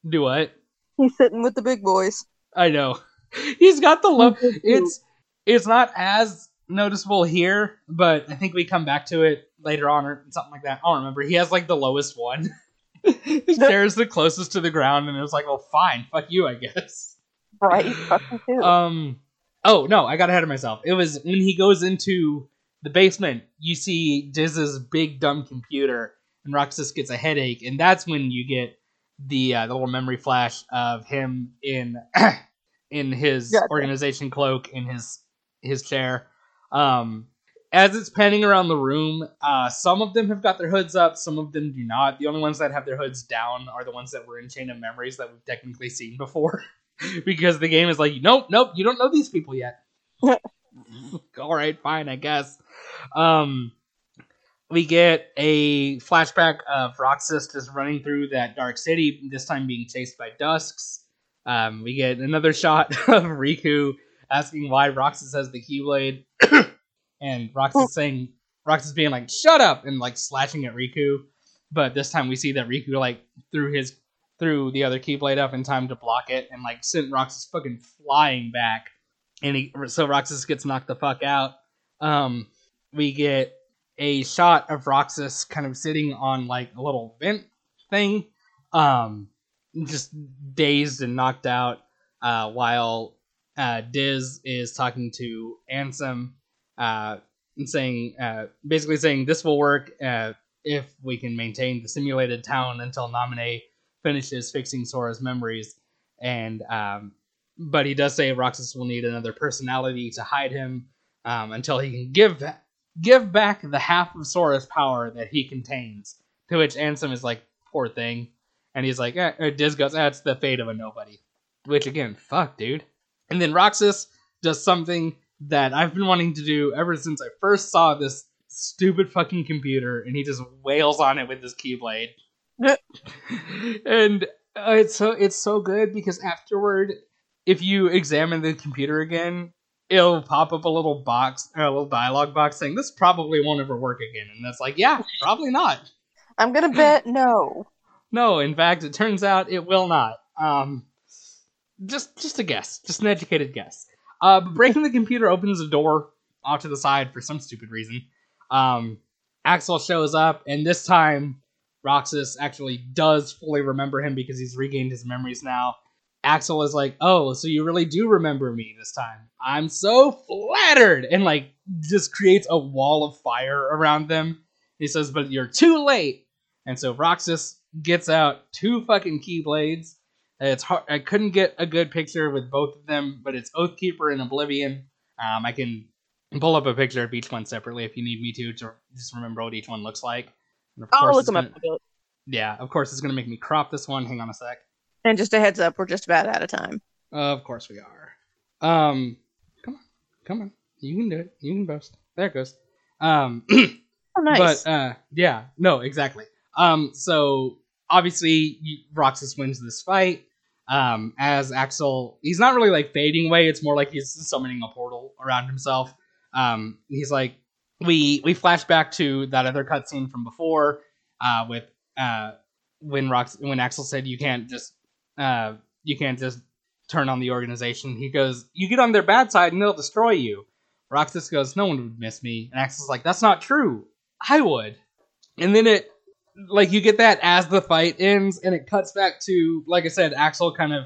do what He's sitting with the big boys. i know he's got the look He's so cute. it's it's not as noticeable here, but I think we come back to it later on or something like that. I don't remember. He has like the lowest one. His the closest to the ground, and it was like, well, fine, fuck you, I guess. Right. Fucking too. Um. Oh no, I got ahead of myself. It was when he goes into the basement. You see Diz's big dumb computer, and Roxas gets a headache, and that's when you get the uh, the little memory flash of him in in his organization cloak in his his chair. Um, as it's panning around the room, uh, some of them have got their hoods up, some of them do not. The only ones that have their hoods down are the ones that were in Chain of Memories that we've technically seen before, because the game is like, nope, nope, you don't know these people yet. All right, fine, I guess. Um, we get a flashback of Roxas just running through that dark city, this time being chased by Dusks. Um, we get another shot of Riku asking why Roxas has the Keyblade, and Roxas saying, Roxas being like, "Shut up!" and like slashing at Riku. But this time we see that Riku like threw his threw the other Keyblade up in time to block it, and like sent Roxas fucking flying back, and he so Roxas gets knocked the fuck out. Um, we get a shot of Roxas kind of sitting on like a little vent thing, um, just dazed and knocked out, uh, while uh, Diz is talking to Ansem, uh, saying uh, basically saying this will work uh, if we can maintain the simulated town until Naminé finishes fixing Sora's memories, and um, but he does say Roxas will need another personality to hide him um, until he can give give back the half of Sora's power that he contains. To which Ansem is like, poor thing. And he's like, eh, Diz goes, that's the fate of a nobody. Which again, fuck, dude. And then Roxas does something that I've been wanting to do ever since I first saw this stupid fucking computer, and he just wails on it with his keyblade. and uh, it's so it's so good because afterward, if you examine the computer again, it'll pop up a little box, a little dialogue box saying this probably won't ever work again, and that's like, yeah, probably not. I'm gonna bet no. No, in fact, it turns out it will not. Um, just just a guess, just an educated guess. Uh, but breaking the computer opens a door off to the side for some stupid reason. Um, Axel shows up, and this time Roxas actually does fully remember him because he's regained his memories now. Axel is like, "Oh, so you really do remember me this time? I'm so flattered!" And like, just creates a wall of fire around them. He says, "But you're too late." And so Roxas gets out two fucking keyblades. It's hard. I couldn't get a good picture with both of them, but it's Oathkeeper and Oblivion. Um, I can pull up a picture of each one separately if you need me to, to just remember what each one looks like. And of I'll course look them up. gonna- bit. Yeah, of course it's gonna make me crop this one. Hang on a sec. And just a heads up, we're just about out of time. Of course we are. Um, come on, come on. You can do it. You can boast. There it goes. Um, Oh, nice. But uh, yeah, no, exactly. Um, so obviously Roxas wins this fight. Um, as Axel, he's not really like fading away. It's more like he's summoning a portal around himself. Um, he's like, we we flash back to that other cutscene from before, uh, with uh, when Rox when Axel said you can't just uh, you can't just turn on the organization. He goes, you get on their bad side and they'll destroy you. Roxas goes, no one would miss me. And Axel's like, that's not true. I would. And then it, like, you get that as the fight ends, and it cuts back to, like I said, Axel kind of.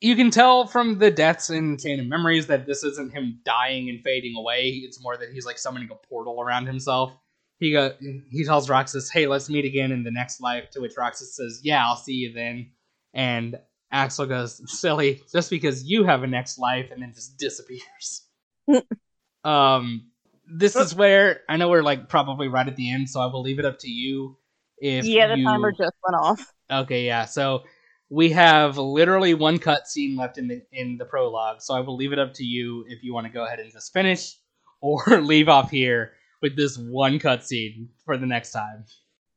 You can tell from the deaths in Chain of Memories that this isn't him dying and fading away. It's more that he's like summoning a portal around himself. He go, he tells Roxas, "Hey, let's meet again in the next life." To which Roxas says, "Yeah, I'll see you then." And Axel goes, "Silly, just because you have a next life," and then just disappears. um, this is where I know we're like probably right at the end, so I will leave it up to you. If yeah, the you... timer just went off. Okay, yeah. So we have literally one cutscene left in the in the prologue, so I will leave it up to you if you want to go ahead and just finish or leave off here with this one cutscene for the next time.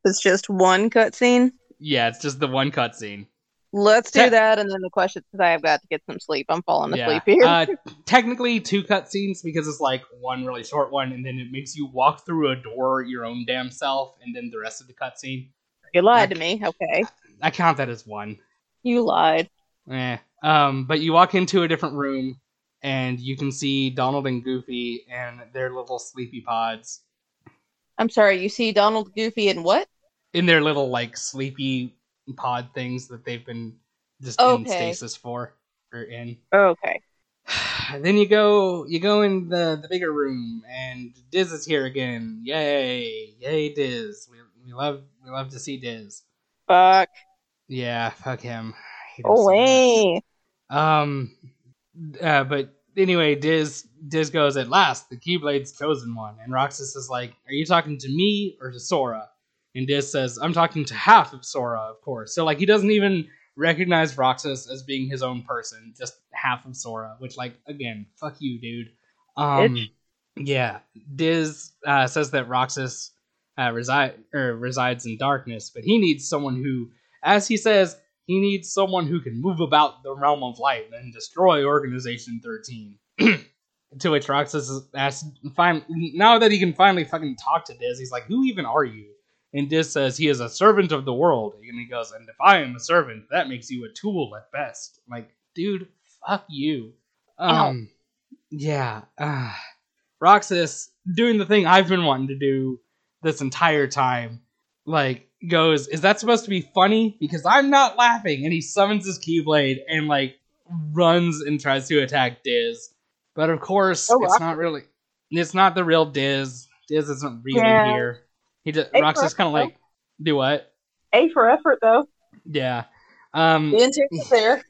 It's just one cutscene. Yeah, it's just the one cutscene. Let's do that, and then the question because I have got to get some sleep. I'm falling Yeah. asleep here. Uh, technically, two cutscenes because it's like one really short one, and then it makes you walk through a door your own damn self, and then the rest of the cutscene. you lied to me. Okay, I count that as one. you lied. Eh. Um, but you walk into a different room, and you can see Donald and Goofy and their little sleepy pods I'm sorry, you see Donald, Goofy, and what? in their little like sleepy pod things that they've been just in stasis for or in. Okay. then you go you go in the the bigger room and Diz is here again. Yay. Yay Diz. We, we love we love to see Diz. Fuck. Yeah, fuck him. Hate so. Away. Um uh, but anyway, Diz Diz goes at last, the Keyblade's chosen one, and Roxas is like, Are you talking to me or to Sora? And Diz says, I'm talking to half of Sora, of course. So like he doesn't even recognize Roxas as being his own person, just half of Sora, which like again, fuck you, dude. Um yeah. Diz uh, says that Roxas uh, reside or resides in darkness, but he needs someone who, as he says, he needs someone who can move about the realm of light and destroy Organization 13. to which Roxas asks, fin- now that he can finally fucking talk to Diz, he's like, Who even are you? And Diz says he is a servant of the world. And he goes, And if I am a servant, that makes you a tool at best. Like, dude, fuck you. Um, yeah. Uh, Roxas doing the thing I've been wanting to do this entire time. Like, goes, Is that supposed to be funny? Because I'm not laughing. And he summons his Keyblade and, like, runs and tries to attack Diz. But of course, Oh, it's Roxas. not really. It's not the real Diz. Diz isn't really Yeah. here. He just Hey, Roxas kind of like do what? A for effort, though. Yeah. Um, The intent is there.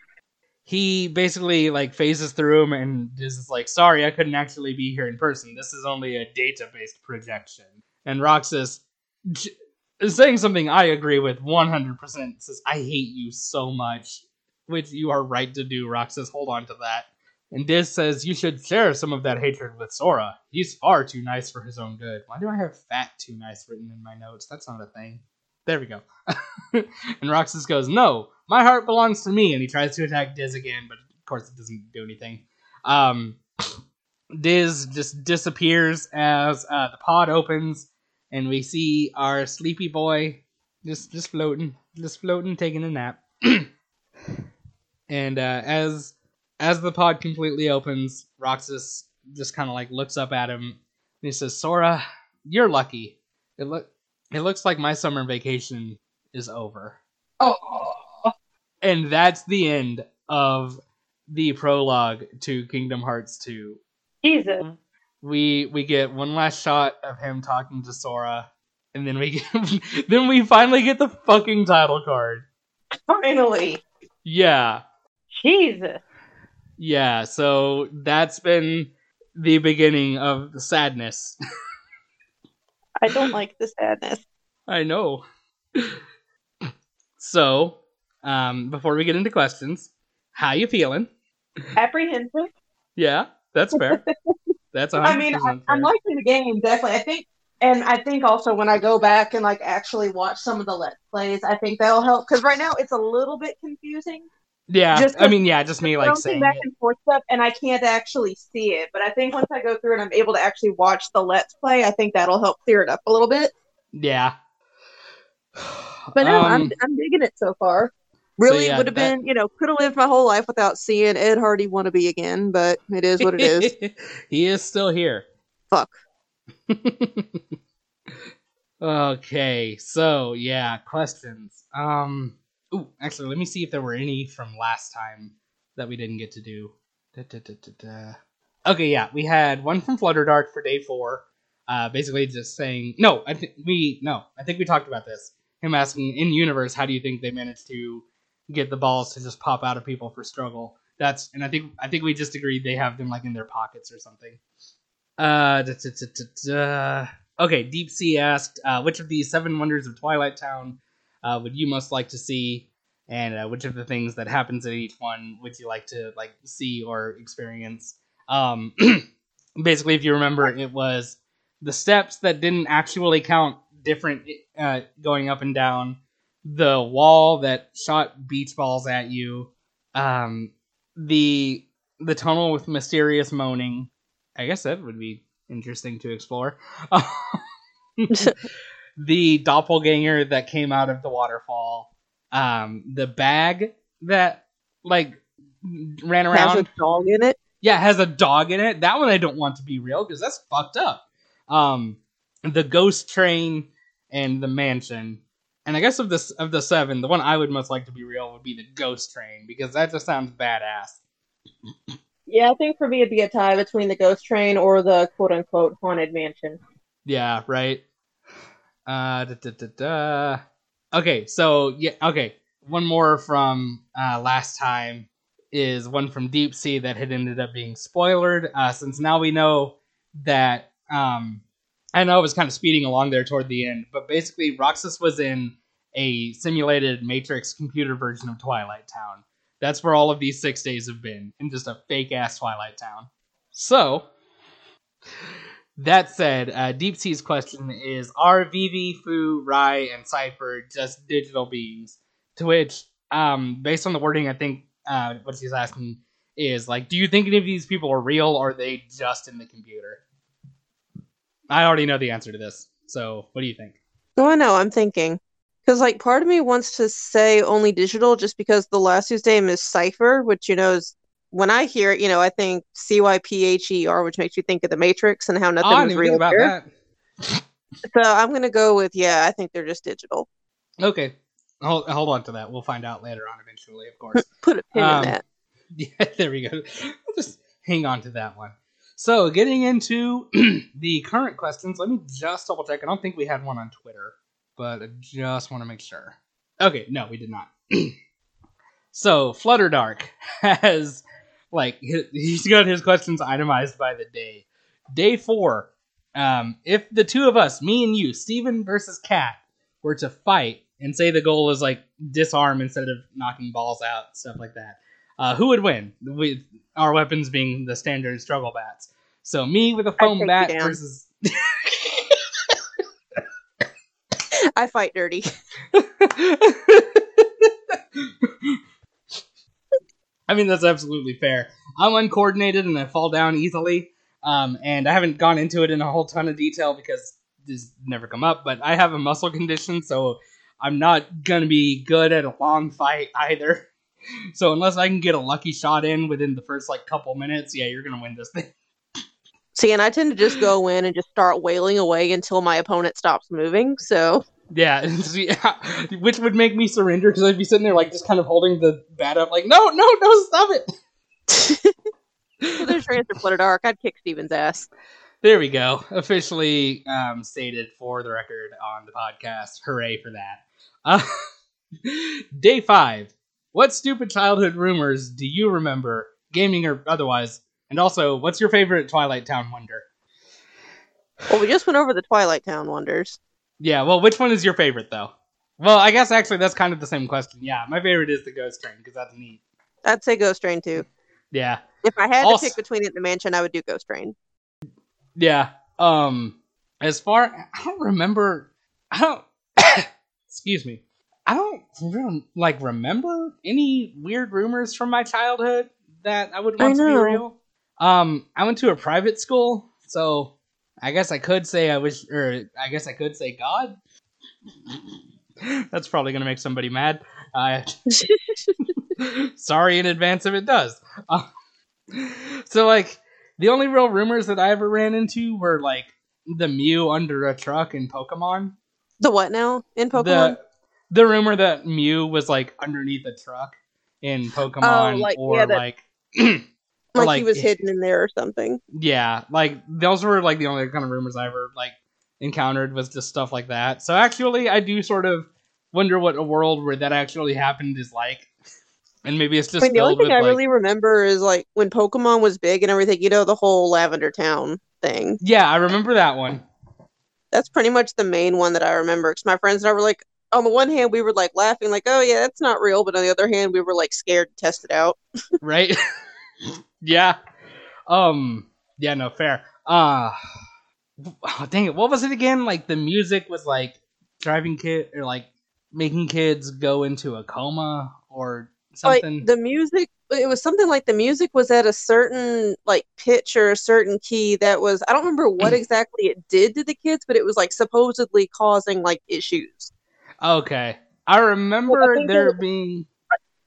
he basically like phases through him and is like, "Sorry, I couldn't actually be here in person. This is only a data-based projection." And Roxas j- is saying something I agree with 100%. Says, "I hate you so much," which you are right to do, Roxas. Hold on to that. And Diz says you should share some of that hatred with Sora. He's far too nice for his own good. Why do I have fat too nice written in my notes? That's not a thing. There we go. and Roxas goes, No, my heart belongs to me. And he tries to attack Diz again, but of course it doesn't do anything. Um, Diz just disappears as uh, the pod opens, and we see our sleepy boy just just floating, just floating, taking a nap. and uh, as as the pod completely opens, Roxas just kind of like looks up at him and he says, "Sora, you're lucky. It look it looks like my summer vacation is over." Oh. And that's the end of the prologue to Kingdom Hearts 2. Jesus. We we get one last shot of him talking to Sora, and then we get, then we finally get the fucking title card. Finally. Yeah. Jesus. Yeah, so that's been the beginning of the sadness. I don't like the sadness. I know. so, um, before we get into questions, how you feeling? Apprehensive. Yeah, that's fair. That's I mean, I, i'm liking the game definitely. I think, and I think also when I go back and like actually watch some of the let's plays, I think that'll help because right now it's a little bit confusing. Yeah, just I mean, yeah, just me like saying back it. and forth stuff, and I can't actually see it. But I think once I go through and I'm able to actually watch the let's play, I think that'll help clear it up a little bit. Yeah. But no, I'm Um, I'm digging it so far. Really yeah, would have that- been, you know, could have lived my whole life without seeing Ed Hardy wannabe again, but it is what it is. he is still here. Fuck. okay, so yeah, questions. Um, ooh, actually, let me see if there were any from last time that we didn't get to do. Da, da, da. Okay, yeah, we had one from Flutter Dart for day four. Uh, basically just saying no. I think we no. I think we talked about this. Him asking in universe, how do you think they managed to get the balls to just pop out of people for struggle? That's and I think I think we just agreed they have them like in their pockets or something. Uh, okay. Deep Sea asked, uh, which of these seven wonders of Twilight Town uh, would you most like to see, and uh, which of the things that happens at each one would you like to like see or experience? Um, basically, if you remember, it was the steps that didn't actually count different uh, going up and down, the wall that shot beach balls at you, um, the the tunnel with mysterious moaning. I guess that would be interesting to explore. the doppelganger that came out of the waterfall, um, the bag that like ran around Has a dog in it. Yeah, has a dog in it. That one I don't want to be real because that's fucked up. Um, the ghost train and the mansion. And I guess of this of the seven, the one I would most like to be real would be the ghost train because that just sounds badass. Yeah, I think for me it'd be a tie between the ghost train or the quote unquote haunted mansion. Yeah, right. Uh, da, da, da. Okay, so yeah, okay. One more from uh, last time is one from Deep Sea that had ended up being spoiled. Uh, since now we know that um, I know I was kind of speeding along there toward the end, but basically Roxas was in a simulated Matrix computer version of Twilight Town. That's where all of these six days have been, in just a fake ass Twilight Town. So, that said, uh, Deep Sea's question is Are Vivi, Fuu, Rai, and Seifer just digital beings? To which, um, based on the wording, I think uh, what she's asking is like, do you think any of these people are real or are they just in the computer? I already know the answer to this. So, what do you think? Oh, I know. I'm thinking because like part of me wants to say only digital, just because the last whose name is Seifer, which you know is when I hear it, you know, I think C Y P H E R, which makes you think of the Matrix and how nothing Oh, I was didn't even real there. that. So I'm gonna go with yeah. I think they're just digital. Okay, hold, hold on to that. We'll find out later on eventually, of course. Put a pin Um, in that. Yeah, there we go. We'll just hang on to that one. So, getting into the current questions, let me just double check. I don't think we had one on Twitter, but I just want to make sure. Okay, no, we did not. so, Flutter Dark has, like, he- he's got his questions itemized by the day. Day four. Um, if the two of us, me and you, Steven versus Kat, were to fight and say the goal is like disarm instead of knocking balls out, stuff like that. Uh, who would win? With our weapons being the standard struggle bats. So me with a foam bat versus. I fight dirty. I mean that's absolutely fair. I'm uncoordinated and I fall down easily. Um, and I haven't gone into it in a whole ton of detail because this never come up. But I have a muscle condition, so I'm not gonna be good at a long fight either. So unless I can get a lucky shot in within the first like couple minutes, yeah, you're gonna win this thing. See, and I tend to just go in and just start wailing away until my opponent stops moving. So Yeah, see, which would make me surrender because I'd be sitting there like just kind of holding the bat up, like no, no, no, stop it. so there's your answer, Flutter Dark. I'd kick Steven's ass. There we go. Officially um, stated for the record on the podcast. Hooray for that. Uh, day five. What stupid childhood rumors do you remember, gaming or otherwise? And also, what's your favorite Twilight Town wonder? Well, we just went over the Twilight Town wonders. Yeah, well, which one is your favorite though? Well, I guess actually that's kind of the same question. Yeah, my favorite is the Ghost Train because that's neat. I'd say Ghost Train too. Yeah, If I had Also- to pick between it and the mansion, I would do Ghost Train. Yeah. Um as far I don't remember I don't excuse me. I don't really, like remember any weird rumors from my childhood that I would I want to be real. Um I went to a private school, so I guess I could say I wish or I guess I could say God. That's probably going to make somebody mad. Uh, sorry in advance if it does. Uh, so like the only real rumors that I ever ran into were like the Mew under a truck in Pokemon. The what now in Pokemon? The the rumor that Mew was like underneath a truck in Pokemon, Oh, like, or yeah, that- like like, like, he was hidden in there or something. yeah, like those were like the only kind of rumors I ever like encountered was just stuff like that. So actually, I do sort of wonder what a world where that actually happened is like, and maybe it's I just mean, the only thing with I like, really remember is like when Pokemon was big and everything. You know, the whole Lavender Town thing. yeah, I remember that one. That's pretty much the main one that I remember. Because my friends and I were like, on the one hand, we were like laughing, like, "Oh yeah, that's not real," but on the other hand, we were like scared to test it out. right? yeah. Um. Yeah. No. Fair. Uh oh, dang it. What was it again? Like the music was like driving kid or like making kids go into a coma or something. Like the music, it was something like the music was at a certain like pitch or a certain key that was. I don't remember what exactly it did to the kids, but it was like supposedly causing like issues. okay. I remember think there it- being.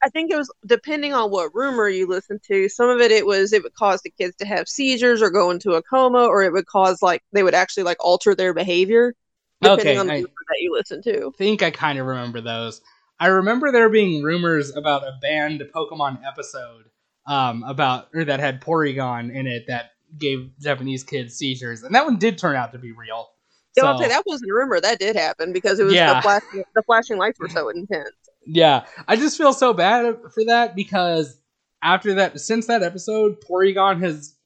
I think it was depending on what rumor you listen to. Some of it, it was it would cause the kids to have seizures or go into a coma, or it would cause like they would actually like alter their behavior depending Okay, on the I- rumor that you listen to. I think I kind of remember those. I remember there being rumors about a banned Pokemon episode um, about or that had Porygon in it that gave Japanese kids seizures, and that one did turn out to be real. Yeah, I'll So- say that wasn't a rumor. That did happen because it was Yeah. the flashing the flashing lights were so intense. Yeah, I just feel so bad for that because after that, since that episode, Porygon has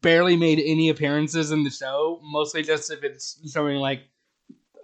barely made any appearances in the show. Mostly just if it's showing like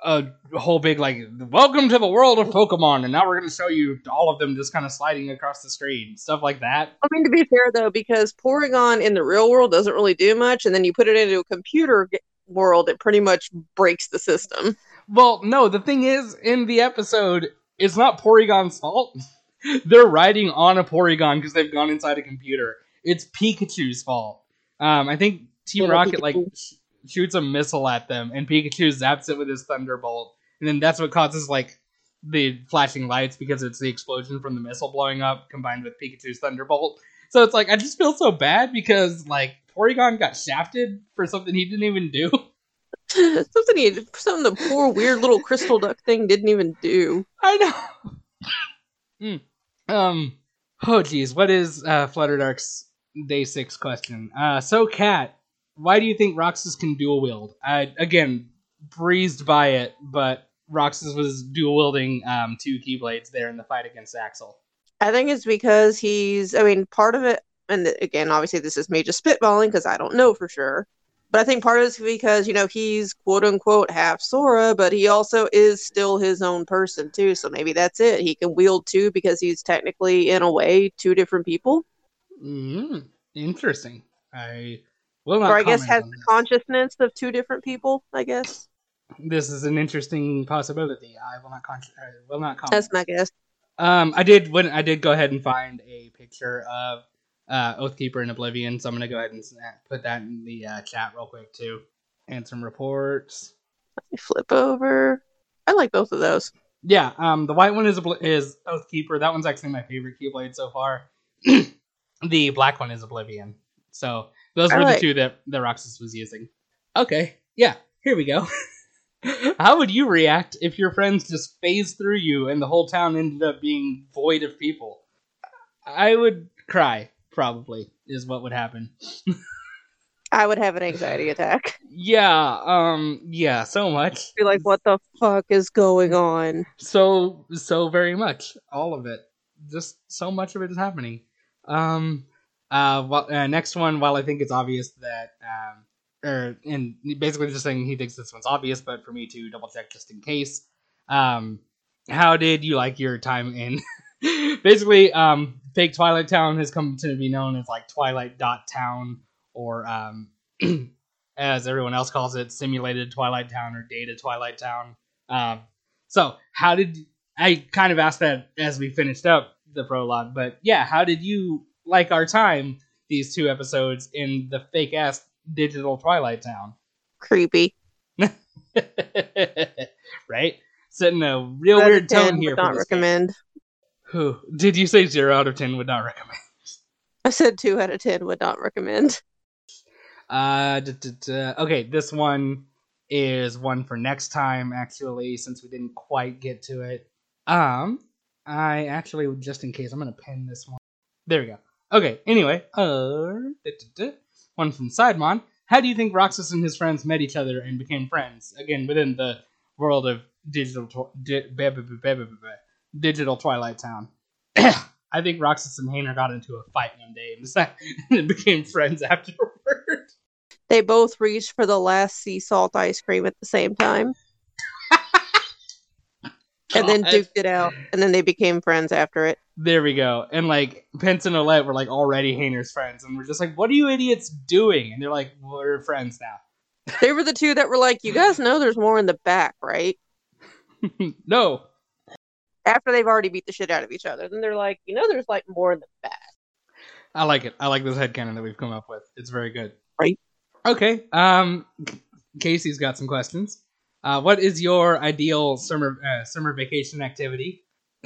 a whole big like, "Welcome to the world of Pokemon," and now we're going to show you all of them just kind of sliding across the screen, stuff like that. I mean, to be fair though, because Porygon in the real world doesn't really do much, and then you put it into a computer world, it pretty much breaks the system. Well, no, the thing is, in the episode, it's not Porygon's fault. They're riding on a Porygon because they've gone inside a computer. It's Pikachu's fault. Um, I think Team Yeah, Rocket like sh- shoots a missile at them, and Pikachu zaps it with his Thunderbolt, and then that's what causes like the flashing lights because it's the explosion from the missile blowing up combined with Pikachu's Thunderbolt. So it's like I just feel so bad because like Porygon got shafted for something he didn't even do. something he, something the poor weird little crystal duck thing didn't even do. I know. Hmm. Um. Oh, geez. What is uh, Flutterdark's day six question? Uh, so, Kat, why do you think Roxas can dual wield? I again breezed by it, but Roxas was dual wielding um, two Keyblades there in the fight against Axel. I think it's because he's. I mean, part of it, and again, obviously, this is me just spitballing because I don't know for sure. But I think part of it's because you know he's quote unquote half Sora, but he also is still his own person too. So maybe that's it. He can wield two because he's technically, in a way, two different people, Mm, interesting. I will not. or I guess has the consciousness of two different people. I guess This is an interesting possibility. I will not. Con- I will not comment. that's my guess. Um, I did when I did go ahead and find a picture of uh, Oathkeeper and Oblivion, so I'm gonna go ahead and put that in the uh, chat real quick too. And some reports. Let me flip over. I like both of those. Yeah, um, the white one is is Oathkeeper. That one's actually my favorite Keyblade so far. the black one is Oblivion. So those I were the two that that Roxas was using. Okay, yeah, here we go. How would you react if your friends just phased through you and the whole town ended up being void of people? I would cry, probably, is what would happen. I would have an anxiety attack. Yeah, um, yeah, so much. Be like, what the fuck is going on? so so very much all of it just so much of it is happening um uh, well, uh next one while i think it's obvious that um or and basically just saying he thinks this one's obvious but for me to double check just in case um how did you like your time in basically um fake twilight town has come to be known as like twilight dot town or um as everyone else calls it simulated twilight town or data twilight town um so, how did I kind of asked that as we finished up the prologue, but yeah, how did you like our time these two episodes in the fake ass digital Twilight Town? Creepy. right? Setting a real of weird 10, tone here. would not for this Whew. Did you say zero out of ten would not recommend? I said two out of ten would not recommend. Uh, okay, this one is one for next time. Actually, since we didn't quite get to it, um, I actually just in case I'm gonna pin this one. There we go. Okay. Anyway, uh, one from Sidemon. How do you think Roxas and his friends met each other and became friends? Again, within the world of digital tw- di- digital Twilight Town. I think Roxas and Hayner got into a fight one day and became friends afterward. They both reached for the last sea salt ice cream at the same time, and then oh, duked it out, and then they became friends after it. There we go. And like Pence and Olette were like already Hayner's friends, and we're just like, "What are you idiots doing?" And they're like, "We're friends now." They were the two that were like, "You guys know there's more in the back, right?" no, After they've already beat the shit out of each other, then they're like, "You know, there's like more in the back." I like it. I like this headcanon that we've come up with. It's very good. Right. Okay. Um, Casey's got some questions. Uh, what is your ideal summer uh, summer vacation activity?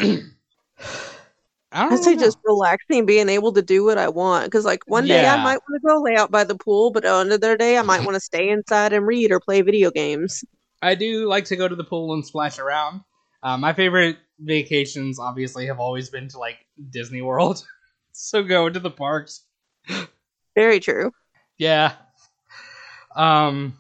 I don't I'd say know. just relaxing, being able to do what I want. Because like one day I might want to go lay out by the pool, but another day I might want to stay inside and read or play video games. I do like to go to the pool and splash around. Uh, my favorite vacations, obviously, have always been to like Disney World. so going to the parks, Very true. yeah. Um,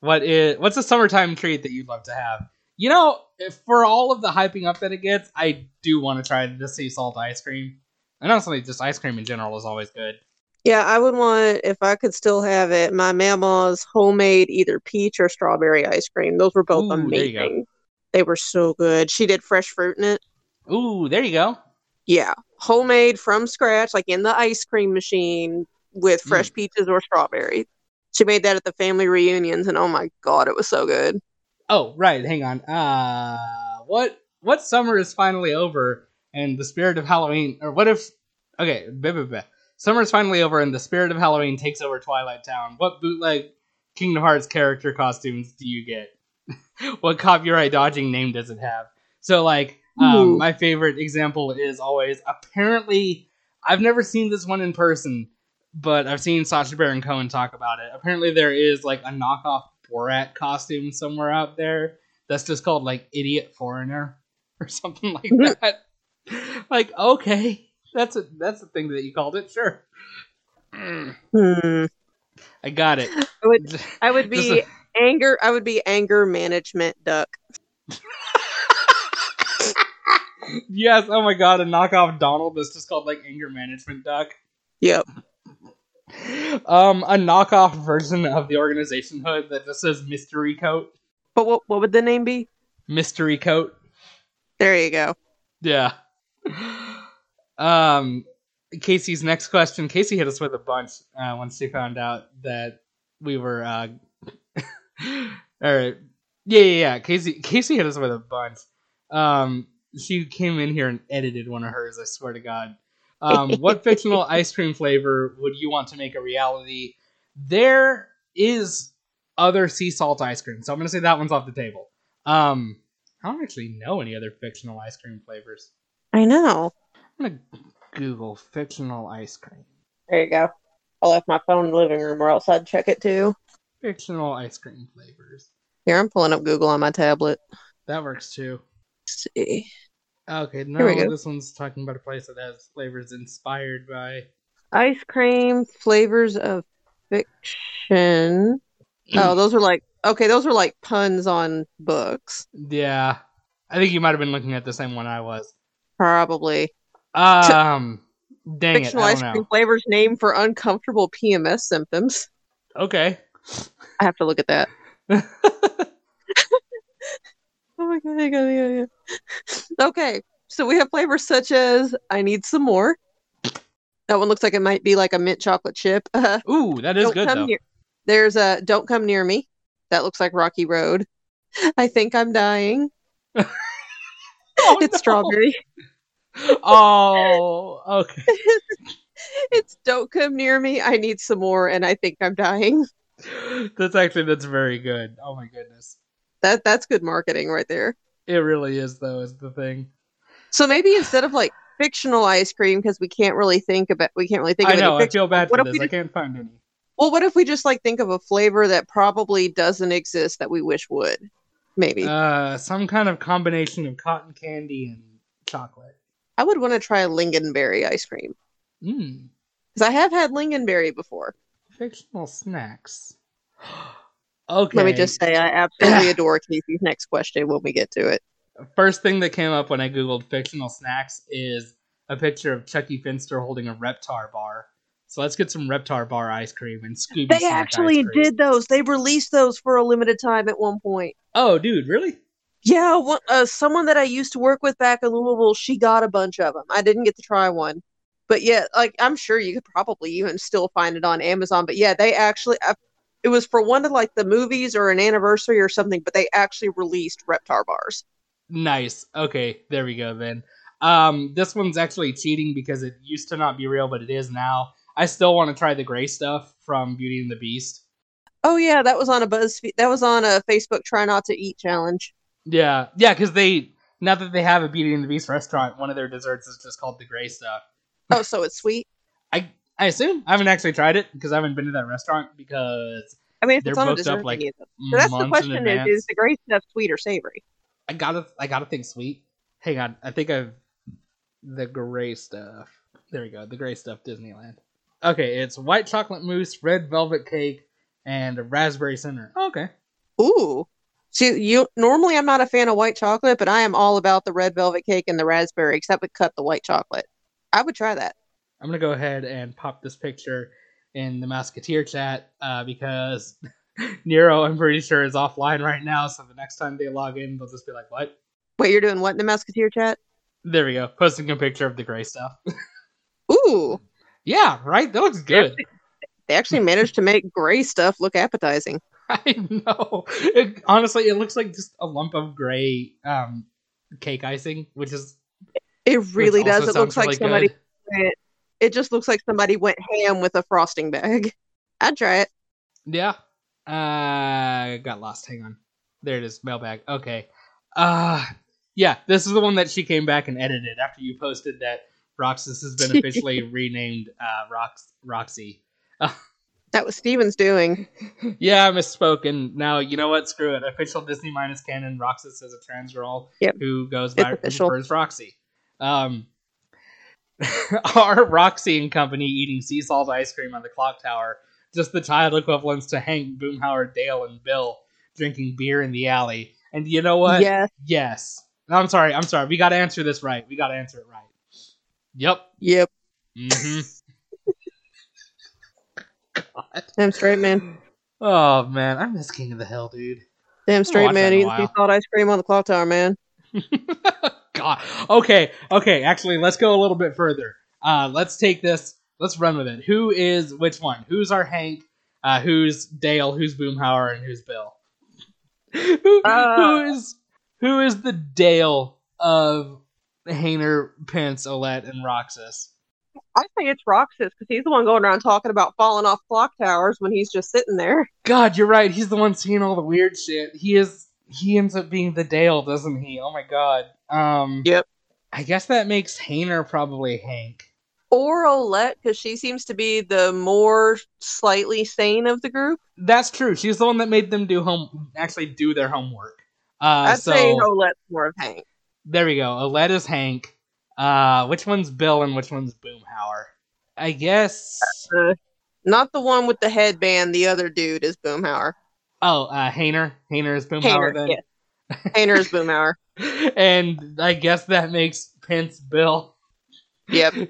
what is what's a summertime treat that you'd love to have? You know, if- for all of the hyping up that it gets, I do want to try the sea salt ice cream. And honestly, just ice cream in general is always good. Yeah, I would want if I could still have it. My mama's homemade either peach or strawberry ice cream. Those were both Ooh, there you go. amazing. They were so good. She did fresh fruit in it. Ooh, there you go. Yeah, homemade from scratch, like in the ice cream machine with Mm. fresh peaches or strawberries. She made that at the family reunions, and oh my god, it was so good. Oh, right. Hang on. Uh, what what summer is finally over and the spirit of Halloween? Or what if? Okay, blah, blah, blah. summer is finally over and the spirit of Halloween takes over Twilight Town. What bootleg Kingdom Hearts character costumes do you get? what copyright dodging name does it have? So, like, um, my favorite example is always apparently I've never seen this one in person, but I've seen Sacha Baron Cohen talk about it. Apparently, there is like a knockoff Borat costume somewhere out there that's just called like Idiot Foreigner or something like that. like, okay, that's a that's the thing that you called it. Sure, Mm, Hmm. I got it. I would, I would Just be anger. I would be anger management duck. yes. Oh my god, a knockoff Donald that's just called like Anger Management Duck. Yep. Um, a knockoff version of the organization hood that just says Mystery Coat. But what what would the name be? Mystery Coat. There you go. Yeah. Um, Casey's next question. Casey hit us with a bunch uh, once she found out that we were. Uh, or yeah, yeah, yeah. Casey, Casey hit us with a bunch. Um, she came in here and edited one of hers. I swear to God. Um, what fictional ice cream flavor would you want to make a reality? There is other sea salt ice cream, so I'm gonna say that one's off the table. Um, I don't actually know any other fictional ice cream flavors. I know. I'm gonna Google fictional ice cream. There you go. I left my phone in the living room, or else I'd check it too. Fictional ice cream flavors. Here, I'm pulling up Google on my tablet. That works too. Let's see. Okay, we no, go. this one's talking about a place that has flavors inspired by. Ice cream flavors of fiction. Oh, those are like okay. Those are like puns on books, Yeah, I think you might have been looking at the same one I was. probably. Um, dang it, Fictional I ice cream flavors named for uncomfortable PMS symptoms. Okay. I have to look at that. Oh my god, I got it, yeah, Okay, so we have flavors such as I need some more. That one looks like it might be like a mint chocolate chip. Uh, Ooh, that is good though. near. There's a don't come near me. That looks like Rocky Road. I think I'm dying. Oh, it's no. strawberry. Oh, okay. it's don't come near me. I need some more, and I think I'm dying. That's actually that's very good. Oh my goodness. That that's good marketing right there. It really is though, is the thing. So maybe instead of like fictional ice cream, because we can't really think about we can't really think I of any know, I feel bad what for if this. we I can't find any. Well, what if we just like think of a flavor that probably doesn't exist that we wish would? Maybe. Uh some kind of combination of cotton candy and chocolate. I would want to try lingonberry ice cream Mmm. because I have had lingonberry before. Fictional snacks. okay. Let me just say, I absolutely adore Casey's next question when we get to it. First thing that came up when I googled fictional snacks is a picture of Chuckie Finster holding a Reptar bar. So let's get some Reptar bar ice cream and Scooby. They snack actually ice cream. did those. They released those for a limited time at one point. Oh, dude, really? Yeah, one, uh, someone that I used to work with back in Louisville, she got a bunch of them. I didn't get to try one, but yeah, like I'm sure you could probably even still find it on Amazon. But yeah, they actually, I, it was for one of like the movies or an anniversary or something. But they actually released Reptar bars. Nice. Okay, there we go then. Um, this one's actually cheating because it used to not be real, but it is now. I still want to try the gray stuff from Beauty and the Beast. Oh yeah, that was on a BuzzFeed. That was on a Facebook Try Not to Eat challenge. Yeah, yeah, because they now that they have a Beauty and the Beast restaurant, one of their desserts is just called the gray stuff. Oh, so it's sweet. I I assume I haven't actually tried it because I haven't been to that restaurant because I mean, if They're it's on a dessert up, like, menu. So that's the question: is, is the gray stuff sweet or savory? I gotta I gotta think sweet. Hang on, I think I've the gray stuff. There we go, the gray stuff Disneyland. Okay, it's white chocolate mousse, red velvet cake, and a raspberry center. Oh, okay. Ooh. See, you normally I'm not a fan of white chocolate, but I am all about the red velvet cake and the raspberry, except we cut the white chocolate. I would try that. I'm gonna go ahead and pop this picture in the Musketeer chat uh, because Nero, I'm pretty sure, is offline right now. So the next time they log in, they'll just be like, "What?" Wait, you're doing what in the Musketeer chat? There we go, posting a picture of the gray stuff. Ooh, yeah, right. That looks good. they actually managed to make gray stuff look appetizing. I know. It, honestly, it looks like just a lump of gray um, cake icing, which is It really which does. It looks like really somebody. Went, it just looks like somebody went ham with a frosting bag. I'd try it. Yeah. Uh, got lost. Hang on. There it is. Mailbag. Okay. Uh, yeah. This is the one that she came back and edited after you posted that Roxas has been officially renamed uh, Rox Roxy. That was Steven's doing. yeah, I misspoke. And now you know what? Screw it. Official Disney minus canon. Roxas is a trans girl Yep. who goes by prefers Roxy. Um, our Roxy and company eating sea salt ice cream on the clock tower. Just the title equivalents to Hank, Boomhauer, Dale, and Bill drinking beer in the alley. And you know what? Yes. Yes. I'm sorry. I'm sorry. We got to answer this right. We got to answer it right. Yep. Yep. Mm-hmm. God. Damn straight man. Oh man, I miss King of the Hill, dude. Damn straight man eating sea salt ice cream on the clock tower, man. God. Okay, okay. Actually, let's go a little bit further. Uh, let's take this. Let's run with it. Who is which one? Who's our Hank? Uh, who's Dale? Who's Boomhauer? And who's Bill? who, Uh. who is who is the Dale of Hayner, Pence, Olette, and Roxas? I say it's Roxas because he's the one going around talking about falling off clock towers when he's just sitting there. God, you're right. He's the one seeing all the weird shit. He is. He ends up being the Dale, doesn't he? Oh my God. Um. Yep. I guess that makes Hayner probably Hank. Or Olette because she seems to be the more slightly sane of the group. That's true. She's the one that made them do home, actually do their homework. Uh, I'd so say Olette's more of Hank. there we go. Olette is Hank. Uh, which one's Bill and which one's Boomhauer? I guess. Not the one with the headband. The other dude is Boomhauer. Oh, uh, Hayner. Hayner is Boomhauer Hayner, then. yes. Hayner is Boomhauer. and I guess that makes Pence Bill. Yep.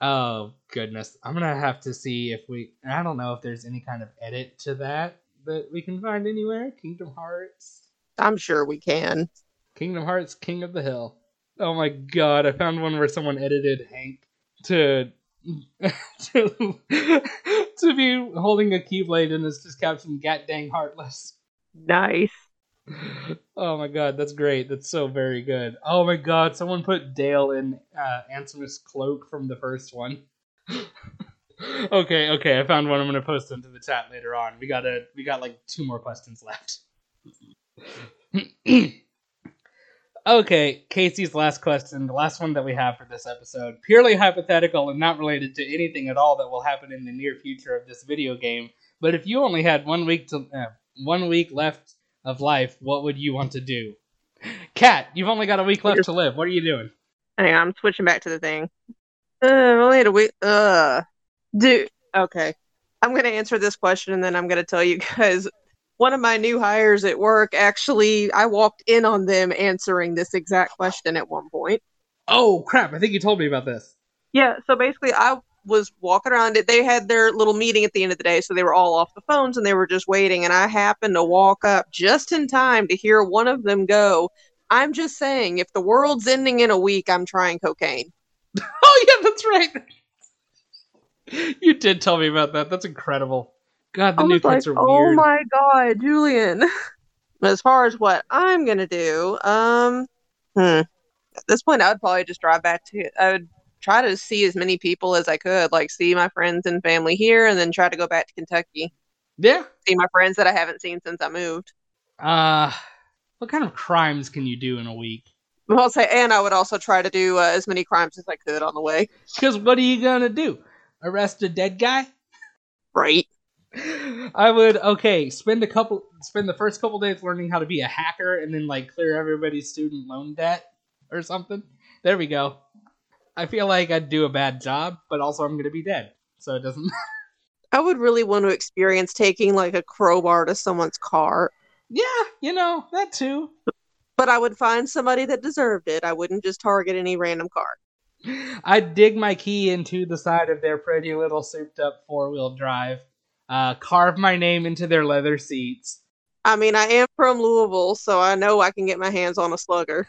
Oh goodness, I'm gonna have to see if we. I don't know if there's any kind of edit to that that we can find anywhere. Kingdom Hearts. I'm sure we can. Kingdom Hearts King of the Hill. Oh my god, I found one where someone edited Hank to to, to be holding a keyblade and it's just captioned "Gat dang heartless." Nice. Oh my god, that's great. That's so very good. Oh my god, someone put Dale in uh, cloak from the first one. okay, okay, I found one. I'm gonna post into the chat later on. We got a we got like two more questions left. okay, Casey's last question, the last one that we have for this episode, purely hypothetical and not related to anything at all that will happen in the near future of this video game. But if you only had one week to uh, one week left of life, what would you want to do? Kat, you've only got a week left to live. What are you doing? Hang on, I'm switching back to the thing. Uh, I've only had a week. Uh, dude. Okay. I'm to answer this question and then I'm to tell you guys. One of my new hires at work actually, I walked in on them answering this exact question at one point. Oh crap! I think you told me about this. Yeah, so basically, I was walking around it. They had their little meeting at the end of the day, so they were all off the phones and they were just waiting. And I happened to walk up just in time to hear one of them go, I'm just saying, if the world's ending in a week, I'm trying cocaine. Oh yeah, that's right. you did tell me about that. That's incredible. God, the I new was like, kids are oh my god, Julian. as far as what I'm gonna do, um, hmm. At this point, I would probably just drive back to. I would try to see as many people as I could, like see my friends and family here, and then try to go back to Kentucky, Yeah. see my friends that I haven't seen since I moved. Uh what kind of crimes can you do in a week? I'll say, and I would also try to do uh, as many crimes as I could on the way. Because what are you gonna do? Arrest a dead guy? Right. I would okay spend a couple spend the first couple days learning how to be a hacker and then like clear everybody's student loan debt or something. There we go. I feel like I'd do a bad job, but also I'm gonna be dead, so it doesn't. I would really want to experience taking like a crowbar to someone's car, yeah, you know that too. but I would find somebody that deserved it. I wouldn't just target any random car. I'd dig my key into the side of their pretty little souped up four wheel drive, uh, carve my name into their leather seats. I mean, I am from Louisville, so I know I can get my hands on a slugger.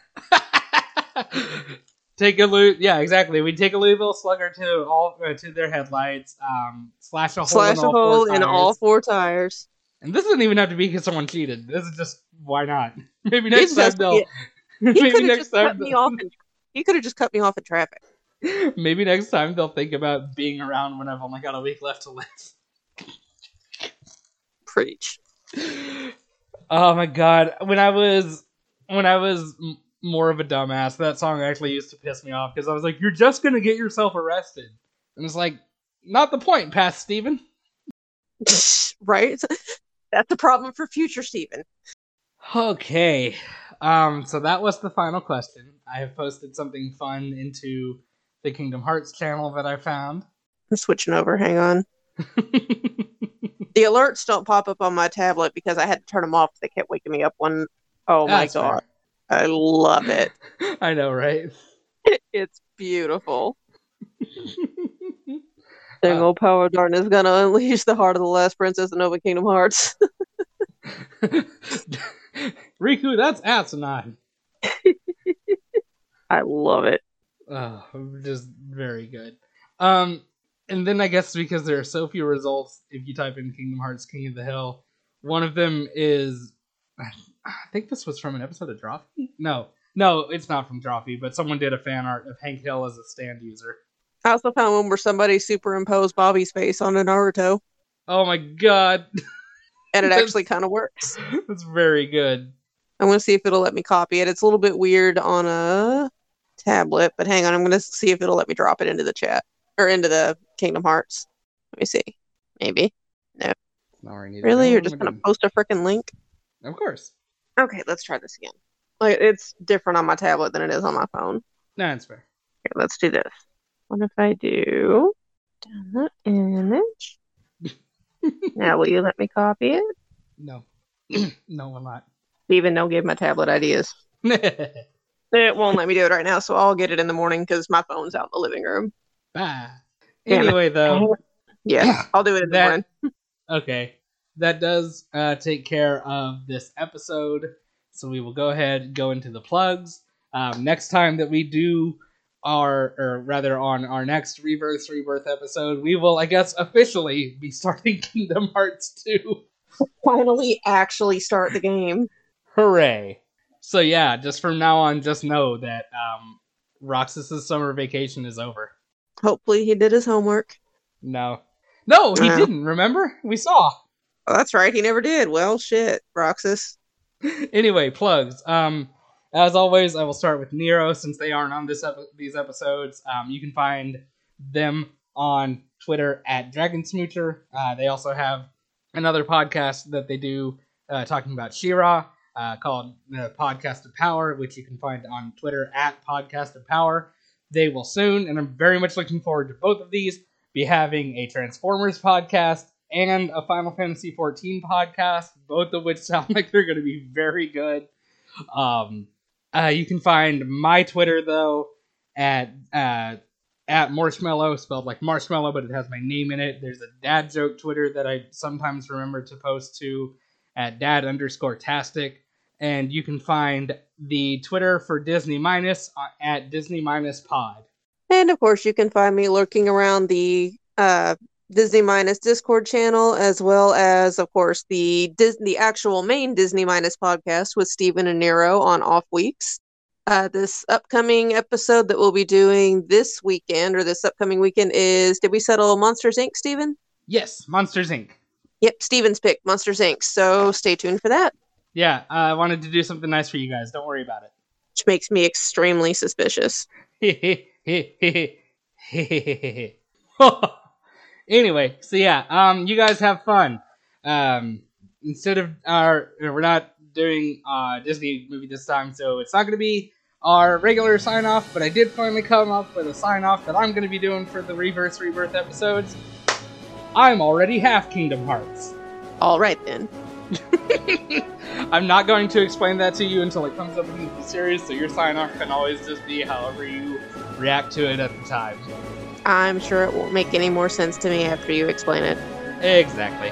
take a Lou, yeah, exactly. We take a Louisville Slugger to all uh, to their headlights, um, slash a hole Slash in a all hole in all four tires. And this doesn't even have to be because someone cheated. This is just why not? Maybe next time they'll. He Maybe could have next just cut me off. In, he could have just cut me off in traffic. Maybe next time they'll think about being around when I've only got a week left to live. Preach. Oh my god! When I was when I was m- more of a dumbass, that song actually used to piss me off because I was like, "You're just gonna get yourself arrested," and it's like, not the point, Past Steven. right? That's a problem for future Steven. Okay, um, so that was the final question. I have posted something fun into the Kingdom Hearts channel that I found. I'm switching over. Hang on. The alerts don't pop up on my tablet because I had to turn them off. They kept waking me up one oh my That's fair. god. I love it. I know, right? It's beautiful. Single power darkness gonna unleash the heart of the last princess of Nova Kingdom Hearts. Riku, that's asinine. I love it. Oh, just very good. Um, and then I guess because there are so few results, if you type in Kingdom Hearts King of the Hill, one of them is, I think this was from an episode of Drawfee. No, no, it's not from Drawfee, but someone did a fan art of Hank Hill as a stand user. I also found one where somebody superimposed Bobby's face on a Naruto, Oh my god, and it actually kind of works. that's very good. I'm gonna see if it'll let me copy it. It's a little bit weird on a tablet, but hang on, I'm gonna see if it'll let me drop it into the chat or into the Kingdom Hearts. Let me see. Maybe. No. Really? You're just gonna doing. post a freaking link? Of course. Okay, let's try this again. Like it's different on my tablet than it is on my phone. No, that's fair. Okay, let's do this. What if I do down the image? now will you let me copy it? No, no, I'm not. Even don't give my tablet ideas. It won't let me do it right now, so I'll get it in the morning because my phone's out in the living room. Bye. Damn it. Anyway, though. Yeah, I'll do it in the morning. Okay, that does uh, take care of this episode. So we will go ahead and go into the plugs. Um, next time that we do our, or rather on our next Reverse Rebirth episode, we will, I guess, officially be starting Kingdom Hearts 2. Finally, actually start the game. Hooray! So yeah, just from now on, just know that um, Roxas's summer vacation is over. Hopefully, he did his homework. No, no, he Yeah. didn't. Remember, we saw. Oh, that's right, he never did. Well, shit, Roxas. anyway, plugs. Um, as always, I will start with Nero since they aren't on this epi- these episodes. Um, you can find them on Twitter at Dragon Smoocher. Uh, they also have another podcast that they do uh, talking about She-Ra uh, called the Podcast of Power, which you can find on Twitter at Podcast of Power. They will soon, and I'm very much looking forward to both of these, be having a Transformers podcast and a Final Fantasy XIV podcast, both of which sound like they're going to be very good. Um, uh, you can find my Twitter though at uh, at Marshmallow, spelled like marshmallow, but it has my name in it. There's a dad joke Twitter that I sometimes remember to post to at dad underscore tastic. And you can find the Twitter for Disney Minus uh, at Disney Minus Pod. And of course, you can find me lurking around the uh, Disney Minus Discord channel, as well as, of course, the Dis- the actual main Disney Minus podcast with Steven and Nero on off weeks. Uh, this upcoming episode that we'll be doing this weekend or this upcoming weekend is Did we settle Monsters Inc., Steven? Yes, Monsters Inc. Yep, Steven's pick, Monsters Inc. So stay tuned for that. Yeah, I wanted to do something nice for you guys. Don't worry about it. Which makes me extremely suspicious. anyway, so yeah, um, you guys have fun. Um, instead of our, we're not doing uh Disney movie this time, so it's not going to be our regular sign off. But I did finally come up with a sign off that I'm going to be doing for the Reverse Rebirth episodes. I'm already half Kingdom Hearts. All right then. I'm not going to explain that to you until it comes up in the series, so your sign off can always just be however you react to it at the time. I'm sure it won't make any more sense to me after you explain it. Exactly.